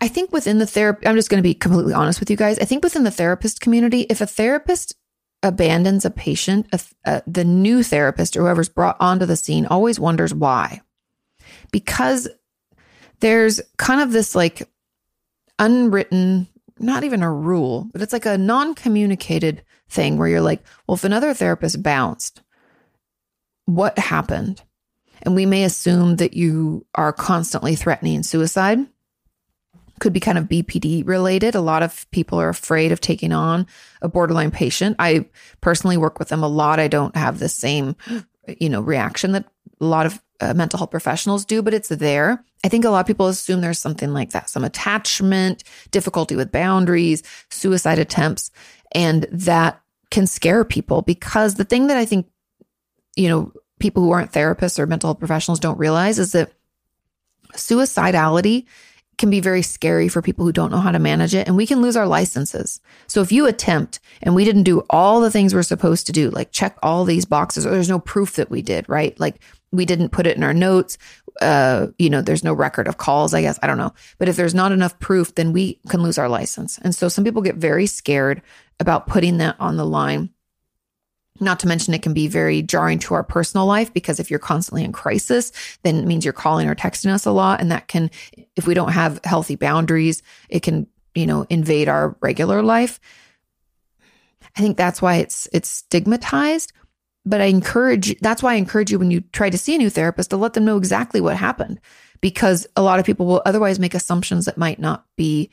[SPEAKER 2] I think within the therapy, I'm just going to be completely honest with you guys. I think within the therapist community, if a therapist abandons a patient, uh, the new therapist or whoever's brought onto the scene always wonders why. Because there's kind of this like unwritten, not even a rule, but it's like a non communicated thing where you're like, well, if another therapist bounced, what happened? And we may assume that you are constantly threatening suicide could be kind of BPD related. A lot of people are afraid of taking on a borderline patient. I personally work with them a lot. I don't have the same, you know, reaction that a lot of uh, mental health professionals do, but it's there. I think a lot of people assume there's something like that, some attachment, difficulty with boundaries, suicide attempts, and that can scare people because the thing that I think, you know, people who aren't therapists or mental health professionals don't realize is that suicidality can be very scary for people who don't know how to manage it and we can lose our licenses. So if you attempt and we didn't do all the things we're supposed to do, like check all these boxes or there's no proof that we did, right? Like we didn't put it in our notes. Uh, you know, there's no record of calls, I guess. I don't know. But if there's not enough proof, then we can lose our license. And so some people get very scared about putting that on the line not to mention, it can be very jarring to our personal life because if you're constantly in crisis, then it means you're calling or texting us a lot. And that can, if we don't have healthy boundaries, it can, you know, invade our regular life. I think that's why it's it's stigmatized. But I encourage that's why I encourage you when you try to see a new therapist to let them know exactly what happened. Because a lot of people will otherwise make assumptions that might not be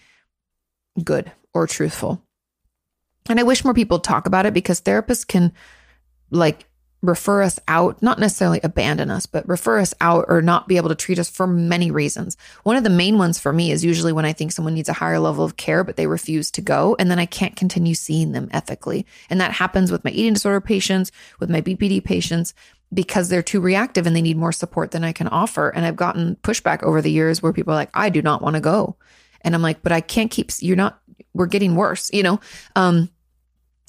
[SPEAKER 2] good or truthful. And I wish more people talk about it because therapists can like refer us out, not necessarily abandon us, but refer us out or not be able to treat us for many reasons. One of the main ones for me is usually when I think someone needs a higher level of care, but they refuse to go. And then I can't continue seeing them ethically. And that happens with my eating disorder patients, with my BPD patients, because they're too reactive and they need more support than I can offer. And I've gotten pushback over the years where people are like, I do not want to go. And I'm like, but I can't keep, you're not, we're getting worse, you know? Um,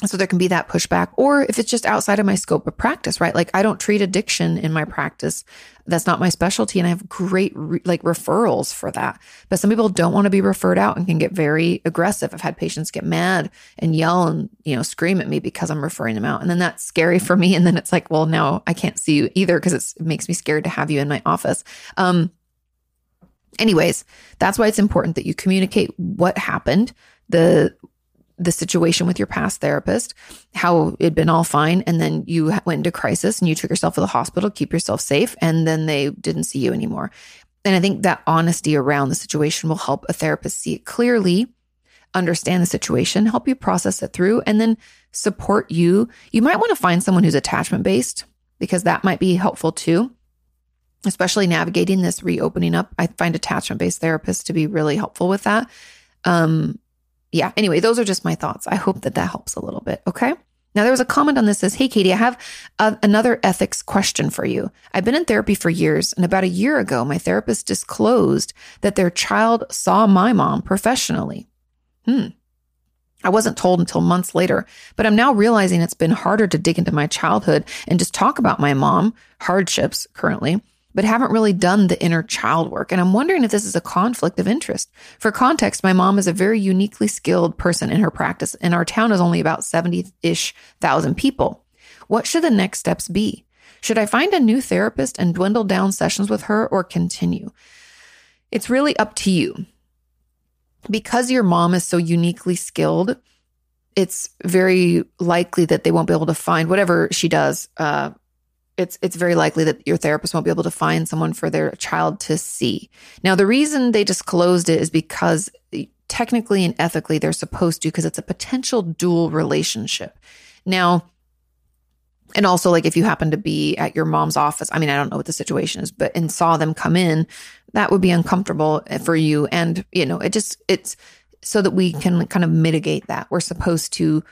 [SPEAKER 2] so there can be that pushback. Or if it's just outside of my scope of practice right? Like i don't treat addiction in my practice. That's not my specialty and i have great re- like referrals for that. But some people don't want to be referred out and can get very aggressive. I've had patients get mad and yell and you know scream at me because i'm referring them out. And then that's scary for me and then it's like well now i can't see you either because it makes me scared to have you in my office. Um anyways that's why it's important that you communicate what happened the the situation with your past therapist, how it'd been all fine. And then you went into crisis and you took yourself to the hospital, keep yourself safe. And then they didn't see you anymore. And I think that honesty around the situation will help a therapist see it clearly, understand the situation, help you process it through, and then support you. You might want to find someone who's attachment based because that might be helpful too, especially navigating this reopening up. I find attachment based therapists to be really helpful with that. Um, yeah, anyway, those are just my thoughts. I hope that that helps a little bit. Okay. Now, there was a comment on this says, Hey, Kati, I have a, another ethics question for you. I've been in therapy for years, and about a year ago, my therapist disclosed that their child saw my mom professionally. Hmm. I wasn't told until months later, but I'm now realizing it's been harder to dig into my childhood and just talk about my mom, hardships currently, but haven't really done the inner child work. And I'm wondering if this is a conflict of interest. For context, my mom is a very uniquely skilled person in her practice, and our town is only about 70 ish thousand people. What should the next steps be? Should I find a new therapist and dwindle down sessions with her or continue? It's really up to you. Because your mom is so uniquely skilled, it's very likely that they won't be able to find whatever she does uh, it's it's very likely that your therapist won't be able to find someone for their child to see. Now, the reason they disclosed it is because eh, technically and ethically they're supposed to because it's a potential dual relationship. Now, and also like if you happen to be at your mom's office, I mean, I don't know what the situation is, but and saw them come in, that would be uncomfortable eh, for you and, you know, it just it's so that we can kind of mitigate that. We're supposed to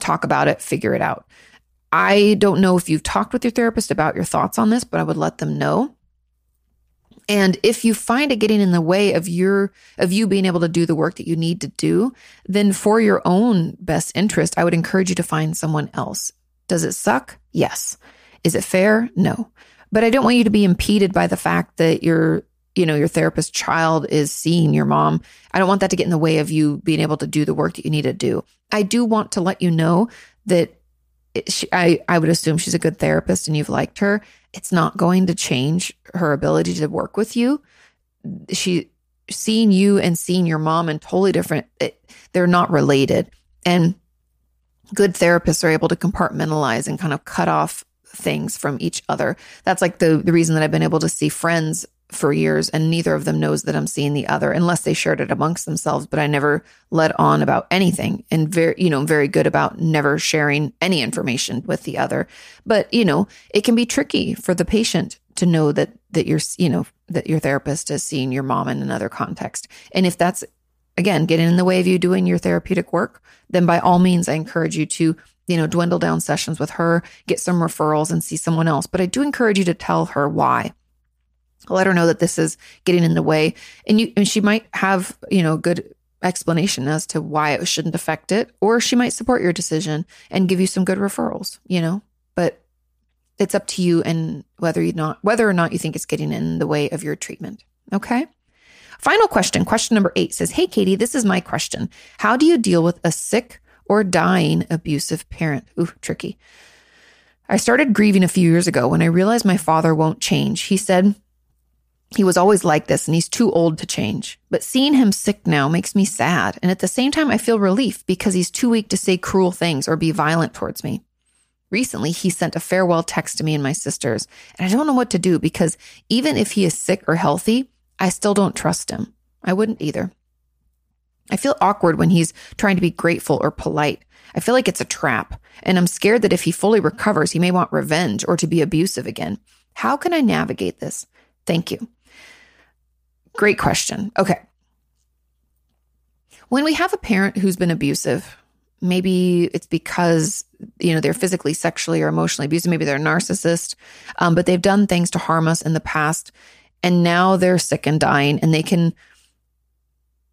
[SPEAKER 2] talk about it, figure it out. I don't know if you've talked with your therapist about your thoughts on this, but I would let them know. And if you find it getting in the way of your of you being able to do the work that you need to do, then for your own best interest, I would encourage you to find someone else. Does it suck? Yes. Is it fair? No. But I don't want you to be impeded by the fact that your you know your therapist child is seeing your mom. I don't want that to get in the way of you being able to do the work that you need to do. I do want to let you know that she, I, I would assume she's a good therapist and you've liked her. It's not going to change her ability to work with you. She seeing you and seeing your mom and totally different. It, they're not related. And good therapists are able to compartmentalize and kind of cut off things from each other. That's like the the reason that I've been able to see friends for years and neither of them knows that I'm seeing the other unless they shared it amongst themselves but I never let on about anything and very you know very good about never sharing any information with the other. But you know it can be tricky for the patient to know that that you're you know that your therapist is seeing your mom in another context. And if that's again getting in the way of you doing your therapeutic work then by all means I encourage you to you know dwindle down sessions with her get some referrals and see someone else. But I do encourage you to tell her why let her know that this is getting in the way. And you and she might have you know good explanation as to why it shouldn't affect it or she might support your decision and give you some good referrals you know? But it's up to you and whether you not whether or not you think it's getting in the way of your treatment okay? Final question question number 8 says hey Kati this is my question. How do you deal with a sick or dying abusive parent? Ooh tricky. I started grieving a few years ago when I realized my father won't change. He said he was always like this and he's too old to change. But seeing him sick now makes me sad. And at the same time, I feel relief because he's too weak to say cruel things or be violent towards me. Recently, he sent a farewell text to me and my sisters, and I don't know what to do because even if he is sick or healthy, I still don't trust him. I wouldn't either. I feel awkward when he's trying to be grateful or polite. I feel like it's a trap, and I'm scared that if he fully recovers, he may want revenge or to be abusive again. How can I navigate this? Thank you. Great question. Okay. When we have a parent who's been abusive, maybe it's because you know they're physically sexually or emotionally abusive maybe they're a narcissist um, but they've done things to harm us in the past and now they're sick and dying and they can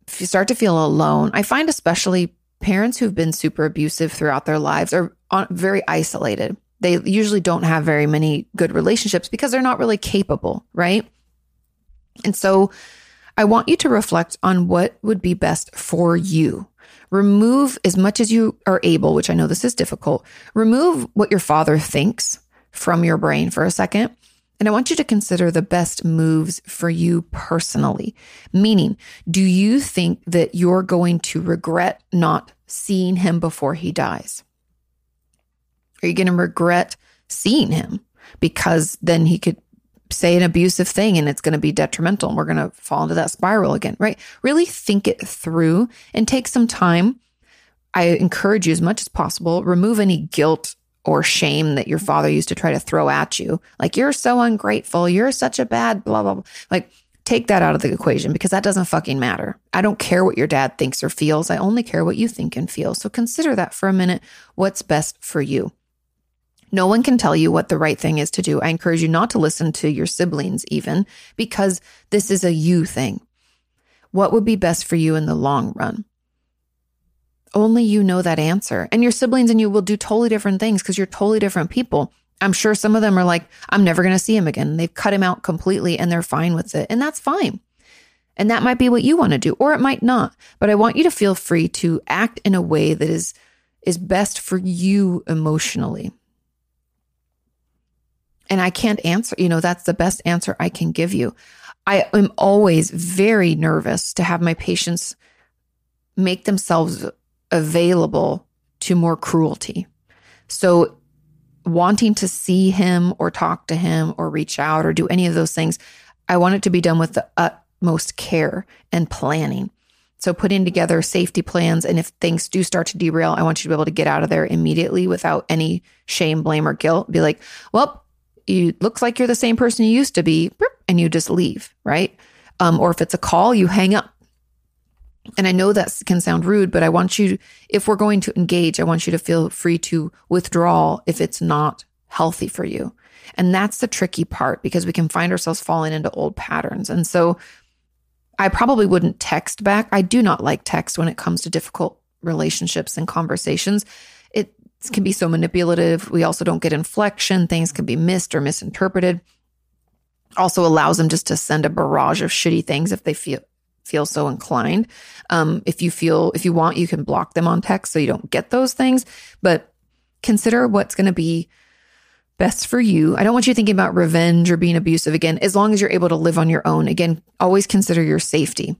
[SPEAKER 2] start to feel alone i find especially parents who've been super abusive throughout their lives are on, very isolated. They usually don't have very many good relationships because they're not really capable, right? And so I want you to reflect on what would be best for you. Remove as much as you are able, which I know this is difficult, remove what your father thinks from your brain for a second. And I want you to consider the best moves for you personally. Meaning, do you think that you're going to regret not seeing him before he dies? Are you going to regret seeing him because then he could say an abusive thing and it's going to be detrimental and we're going to fall into that spiral again, right? Really think it through and take some time. I encourage you as much as possible, remove any guilt or shame that your father used to try to throw at you. Like, you're so ungrateful. You're such a bad blah, blah, blah. Like, take that out of the equation because that doesn't fucking matter. I don't care what your dad thinks or feels. I only care what you think and feel. So consider that for a minute. What's best for you? No one can tell you what the right thing is to do. I encourage you not to listen to your siblings, even because this is a you thing. What would be best for you in the long run? Only you know that answer. And your siblings and you will do totally different things because you're totally different people. I'm sure some of them are like, I'm never going to see him again. They've cut him out completely and they're fine with it. And that's fine. And that might be what you want to do, or it might not. But I want you to feel free to act in a way that is, is best for you emotionally. And I can't answer, you know, that's the best answer I can give you. I am always very nervous to have my patients make themselves available to more cruelty. So, wanting to see him or talk to him or reach out or do any of those things, I want it to be done with the utmost care and planning. So, putting together safety plans. And if things do start to derail, I want you to be able to get out of there immediately without any shame, blame, or guilt. Be like, well, you looks like you're the same person you used to be, and you just leave, right? Um, or if it's a call, you hang up. And I know that can sound rude, but I want you, if we're going to engage, I want you to feel free to withdraw if it's not healthy for you. And that's the tricky part because we can find ourselves falling into old patterns. And so I probably wouldn't text back. I do not like text when it comes to difficult relationships and conversations can be so manipulative. We also don't get inflection. Things can be missed or misinterpreted. Also allows them just to send a barrage of shitty things if they feel feel so inclined. Um, if you feel if you want, you can block them on text so you don't get those things. But consider what's going to be best for you. I don't want you thinking about revenge or being abusive again. As long as you're able to live on your own, again, always consider your safety.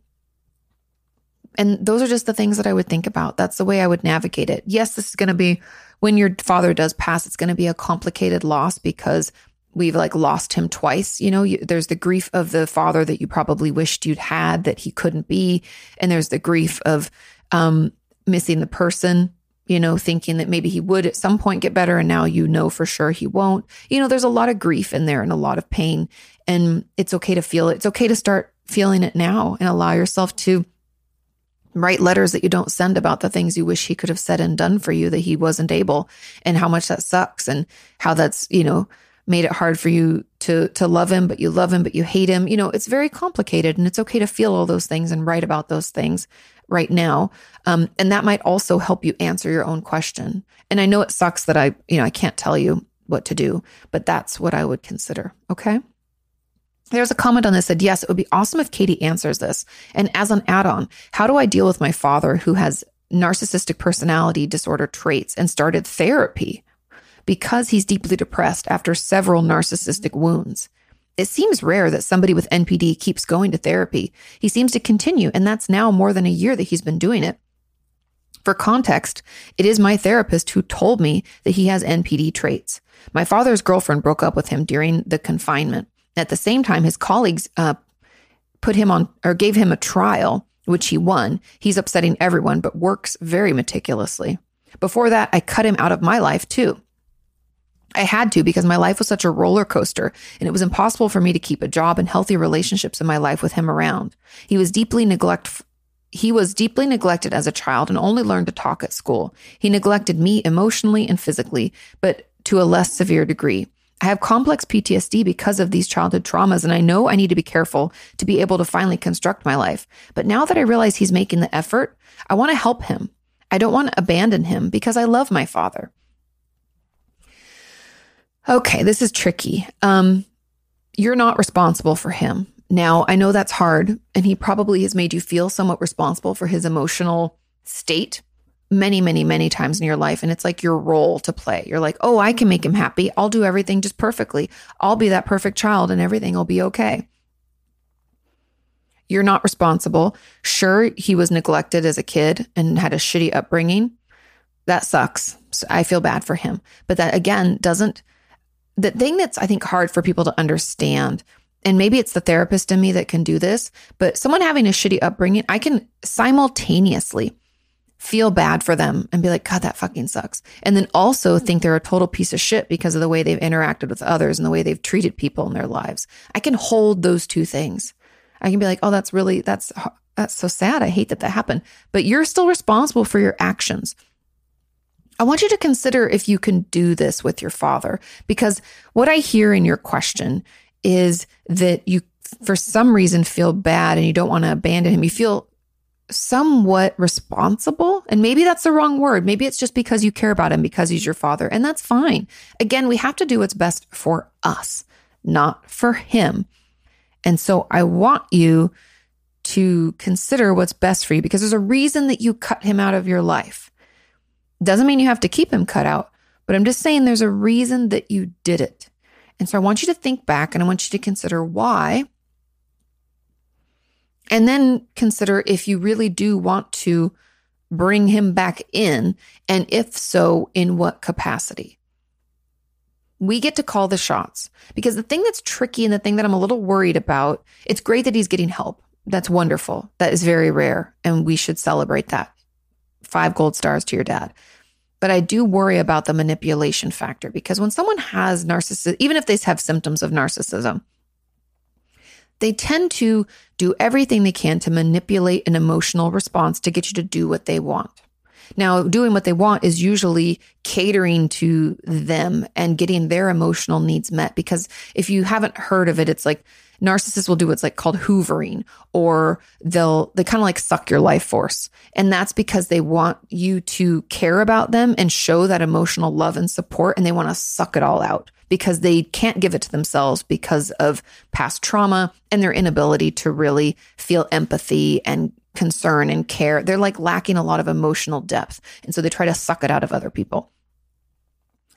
[SPEAKER 2] And those are just the things that I would think about. That's the way I would navigate it. Yes, this is going to be when your father does pass, it's going to be a complicated loss because we've like lost him twice. You know, you, there's the grief of the father that you probably wished you'd had that he couldn't be. And there's the grief of um, missing the person, you know, thinking that maybe he would at some point get better. And now you know for sure he won't. You know, there's a lot of grief in there and a lot of pain. And it's okay to feel it. It's okay to start feeling it now and allow yourself to write letters that you don't send about the things you wish he could have said and done for you that he wasn't able and how much that sucks and how that's you know made it hard for you to to love him but you love him but you hate him. You know it's very complicated and it's okay to feel all those things and write about those things right now. Um, and that might also help you answer your own question. And i know it sucks that i you know i can't tell you what to do but that's what i would consider okay there's a comment on this said, yes, it would be awesome if Kati answers this. And as an add on, how do I deal with my father who has narcissistic personality disorder traits and started therapy because he's deeply depressed after several narcissistic wounds? It seems rare that somebody with NPD keeps going to therapy. He seems to continue, and that's now more than a year that he's been doing it. For context, it is my therapist who told me that he has NPD traits. My father's girlfriend broke up with him during the confinement. At the same time, his colleagues uh, put him on or gave him a trial, which he won. He's upsetting everyone, but works very meticulously. Before that, I cut him out of my life too. I had to because my life was such a roller coaster and it was impossible for me to keep a job and healthy relationships in my life with him around. He was deeply neglect he was deeply neglected as a child and only learned to talk at school. He neglected me emotionally and physically, but to a less severe degree. I have complex PTSD because of these childhood traumas, and I know I need to be careful to be able to finally construct my life. But now that I realize he's making the effort, I want to help him. I don't want to abandon him because I love my father. Okay, this is tricky. Um, you're not responsible for him. Now, I know that's hard, and he probably has made you feel somewhat responsible for his emotional state many, many, many times in your life. And it's like your role to play. You're like, oh, I can make him happy. I'll do everything just perfectly. I'll be that perfect child, and everything will be okay. You're not responsible. Sure, he was neglected as a kid and had a shitty upbringing. That sucks. So I feel bad for him. But that again doesn't, the thing that's I think hard for people to understand, and maybe it's the therapist in me that can do this, but someone having a shitty upbringing, I can simultaneously feel bad for them and be like, God, that fucking sucks. And then also hmm. think they're a total piece of shit because of the way they've interacted with others and the way they've treated people in their lives. I can hold those two things. I can be like, oh, that's really, that's, that's so sad. I hate that that happened. But you're still responsible for your actions. I want you to consider if you can do this with your father, because what I hear in your question is that you, for some reason, feel bad and you don't want to abandon him. You feel somewhat responsible. And maybe that's the wrong word. Maybe it's just because you care about him because he's your father. And that's fine. Again, we have to do what's best for us, not for him. And so I want you to consider what's best for you because there's a reason that you cut him out of your life. Doesn't mean you have to keep him cut out, but I'm just saying there's a reason that you did it. And so I want you to think back and I want you to consider why. And then consider if you really do want to bring him back in. And if so, in what capacity? We get to call the shots because the thing that's tricky and the thing that I'm a little worried about, it's great that he's getting help. That's wonderful. That is very rare. And we should celebrate that. Five gold stars to your dad. But I do worry about the manipulation factor because when someone has narcissism, even if they have symptoms of narcissism, they tend to do everything they can to manipulate an emotional response to get you to do what they want. Now, doing what they want is usually catering to them and getting their emotional needs met. Because if you haven't heard of it, it's like narcissists will do what's like called hoovering or they'll, they kind of like suck your life force. And that's because they want you to care about them and show that emotional love and support. And they want to suck it all out because they can't give it to themselves because of past trauma and their inability to really feel empathy and concern and care. They're like lacking a lot of emotional depth. And so they try to suck it out of other people.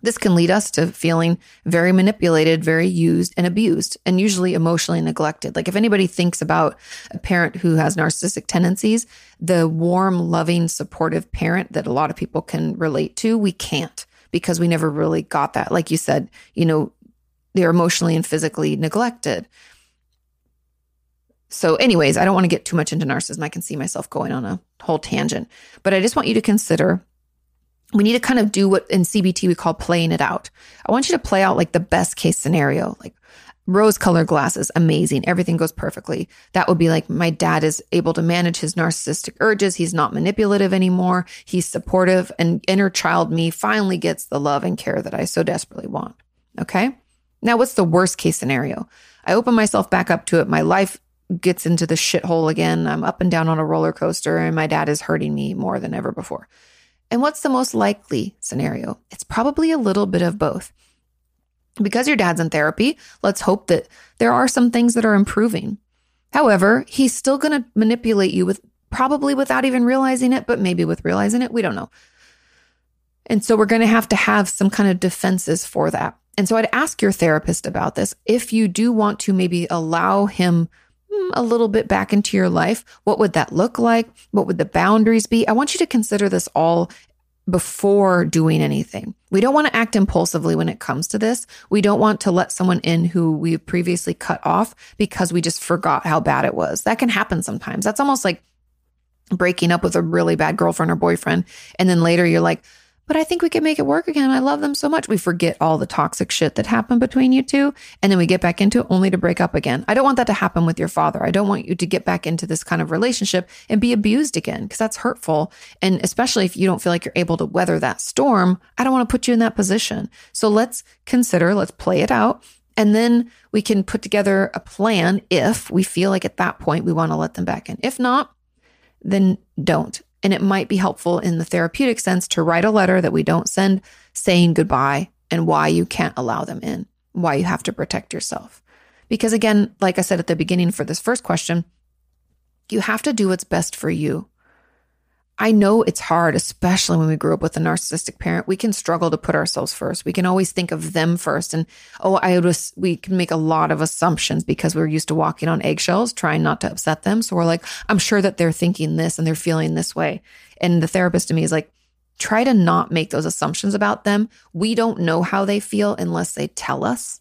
[SPEAKER 2] This can lead us to feeling very manipulated, very used and abused, and usually emotionally neglected. Like if anybody thinks about a parent who has narcissistic tendencies, the warm, loving, supportive parent that a lot of people can relate to, we can't because we never really got that. Like you said, you know, they're emotionally and physically neglected. So, anyways, I don't want to get too much into narcissism. I can see myself going on a whole tangent, but I just want you to consider we need to kind of do what in CBT we call playing it out. I want you to play out like the best case scenario, like rose colored glasses, amazing. Everything goes perfectly. That would be like my dad is able to manage his narcissistic urges. He's not manipulative anymore. He's supportive and inner child me finally gets the love and care that I so desperately want. Okay. Now, what's the worst case scenario? I open myself back up to it. My life gets into the shithole again. I'm up and down on a roller coaster, and my dad is hurting me more than ever before. And what's the most likely scenario? It's probably a little bit of both. Because your dad's in therapy, let's hope that there are some things that are improving. However, he's still going to manipulate you with probably without even realizing it, but maybe with realizing it. We don't know. And so we're going to have to have some kind of defenses for that. And so I'd ask your therapist about this. If you do want to maybe allow him hmm, a little bit back into your life, what would that look like? What would the boundaries be? I want you to consider this all before doing anything. We don't want to act impulsively when it comes to this. We don't want to let someone in who we've previously cut off because we just forgot how bad it was. That can happen sometimes. That's almost like breaking up with a really bad girlfriend or boyfriend. And then later you're like, but I think we can make it work again. I love them so much. We forget all the toxic shit that happened between you two. And then we get back into it only to break up again. I don't want that to happen with your father. I don't want you to get back into this kind of relationship and be abused again because that's hurtful. And especially if you don't feel like you're able to weather that storm, I don't want to put you in that position. So let's consider, let's play it out. And then we can put together a plan if we feel like at that point we want to let them back in. If not, then don't. And it might be helpful in the therapeutic sense to write a letter that we don't send saying goodbye and why you can't allow them in, why you have to protect yourself. Because again, like I said at the beginning for this first question, you have to do what's best for you. I know it's hard, especially when we grew up with a narcissistic parent. We can struggle to put ourselves first. We can always think of them first. And oh, I was, we can make a lot of assumptions because we're used to walking on eggshells, trying not to upset them. So we're like, I'm sure that they're thinking this and they're feeling this way. And the therapist to me is like, try to not make those assumptions about them. We don't know how they feel unless they tell us.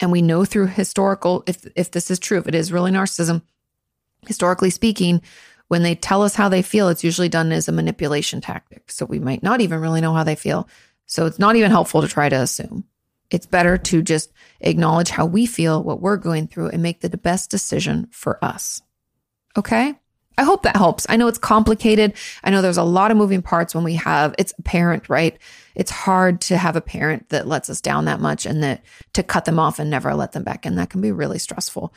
[SPEAKER 2] And we know through historical, if if this is true, if it is really narcissism, historically speaking, when they tell us how they feel, it's usually done as a manipulation tactic. So we might not even really know how they feel. So it's not even helpful to try to assume. It's better to just acknowledge how we feel, what we're going through, and make the best decision for us. Okay? I hope that helps. I know it's complicated. I know there's a lot of moving parts when we have it's a parent, right? It's hard to have a parent that lets us down that much and that to cut them off and never let them back in. That can be really stressful.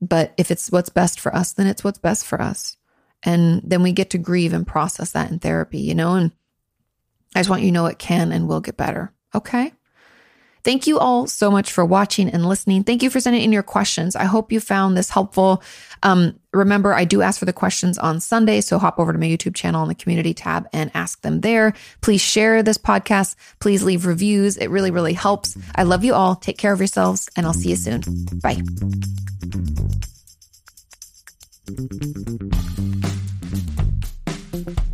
[SPEAKER 2] But if it's what's best for us, then it's what's best for us. And then we get to grieve and process that in therapy, you know? And I just want you to know it can and will get better. Okay. Thank you all so much for watching and listening. Thank you for sending in your questions. I hope you found this helpful. Um, remember, I do ask for the questions on Sunday, so hop over to my YouTube channel in the community tab and ask them there. Please share this podcast. Please leave reviews. It really, really helps. I love you all. Take care of yourselves, and I'll see you soon. Bye. Thank you.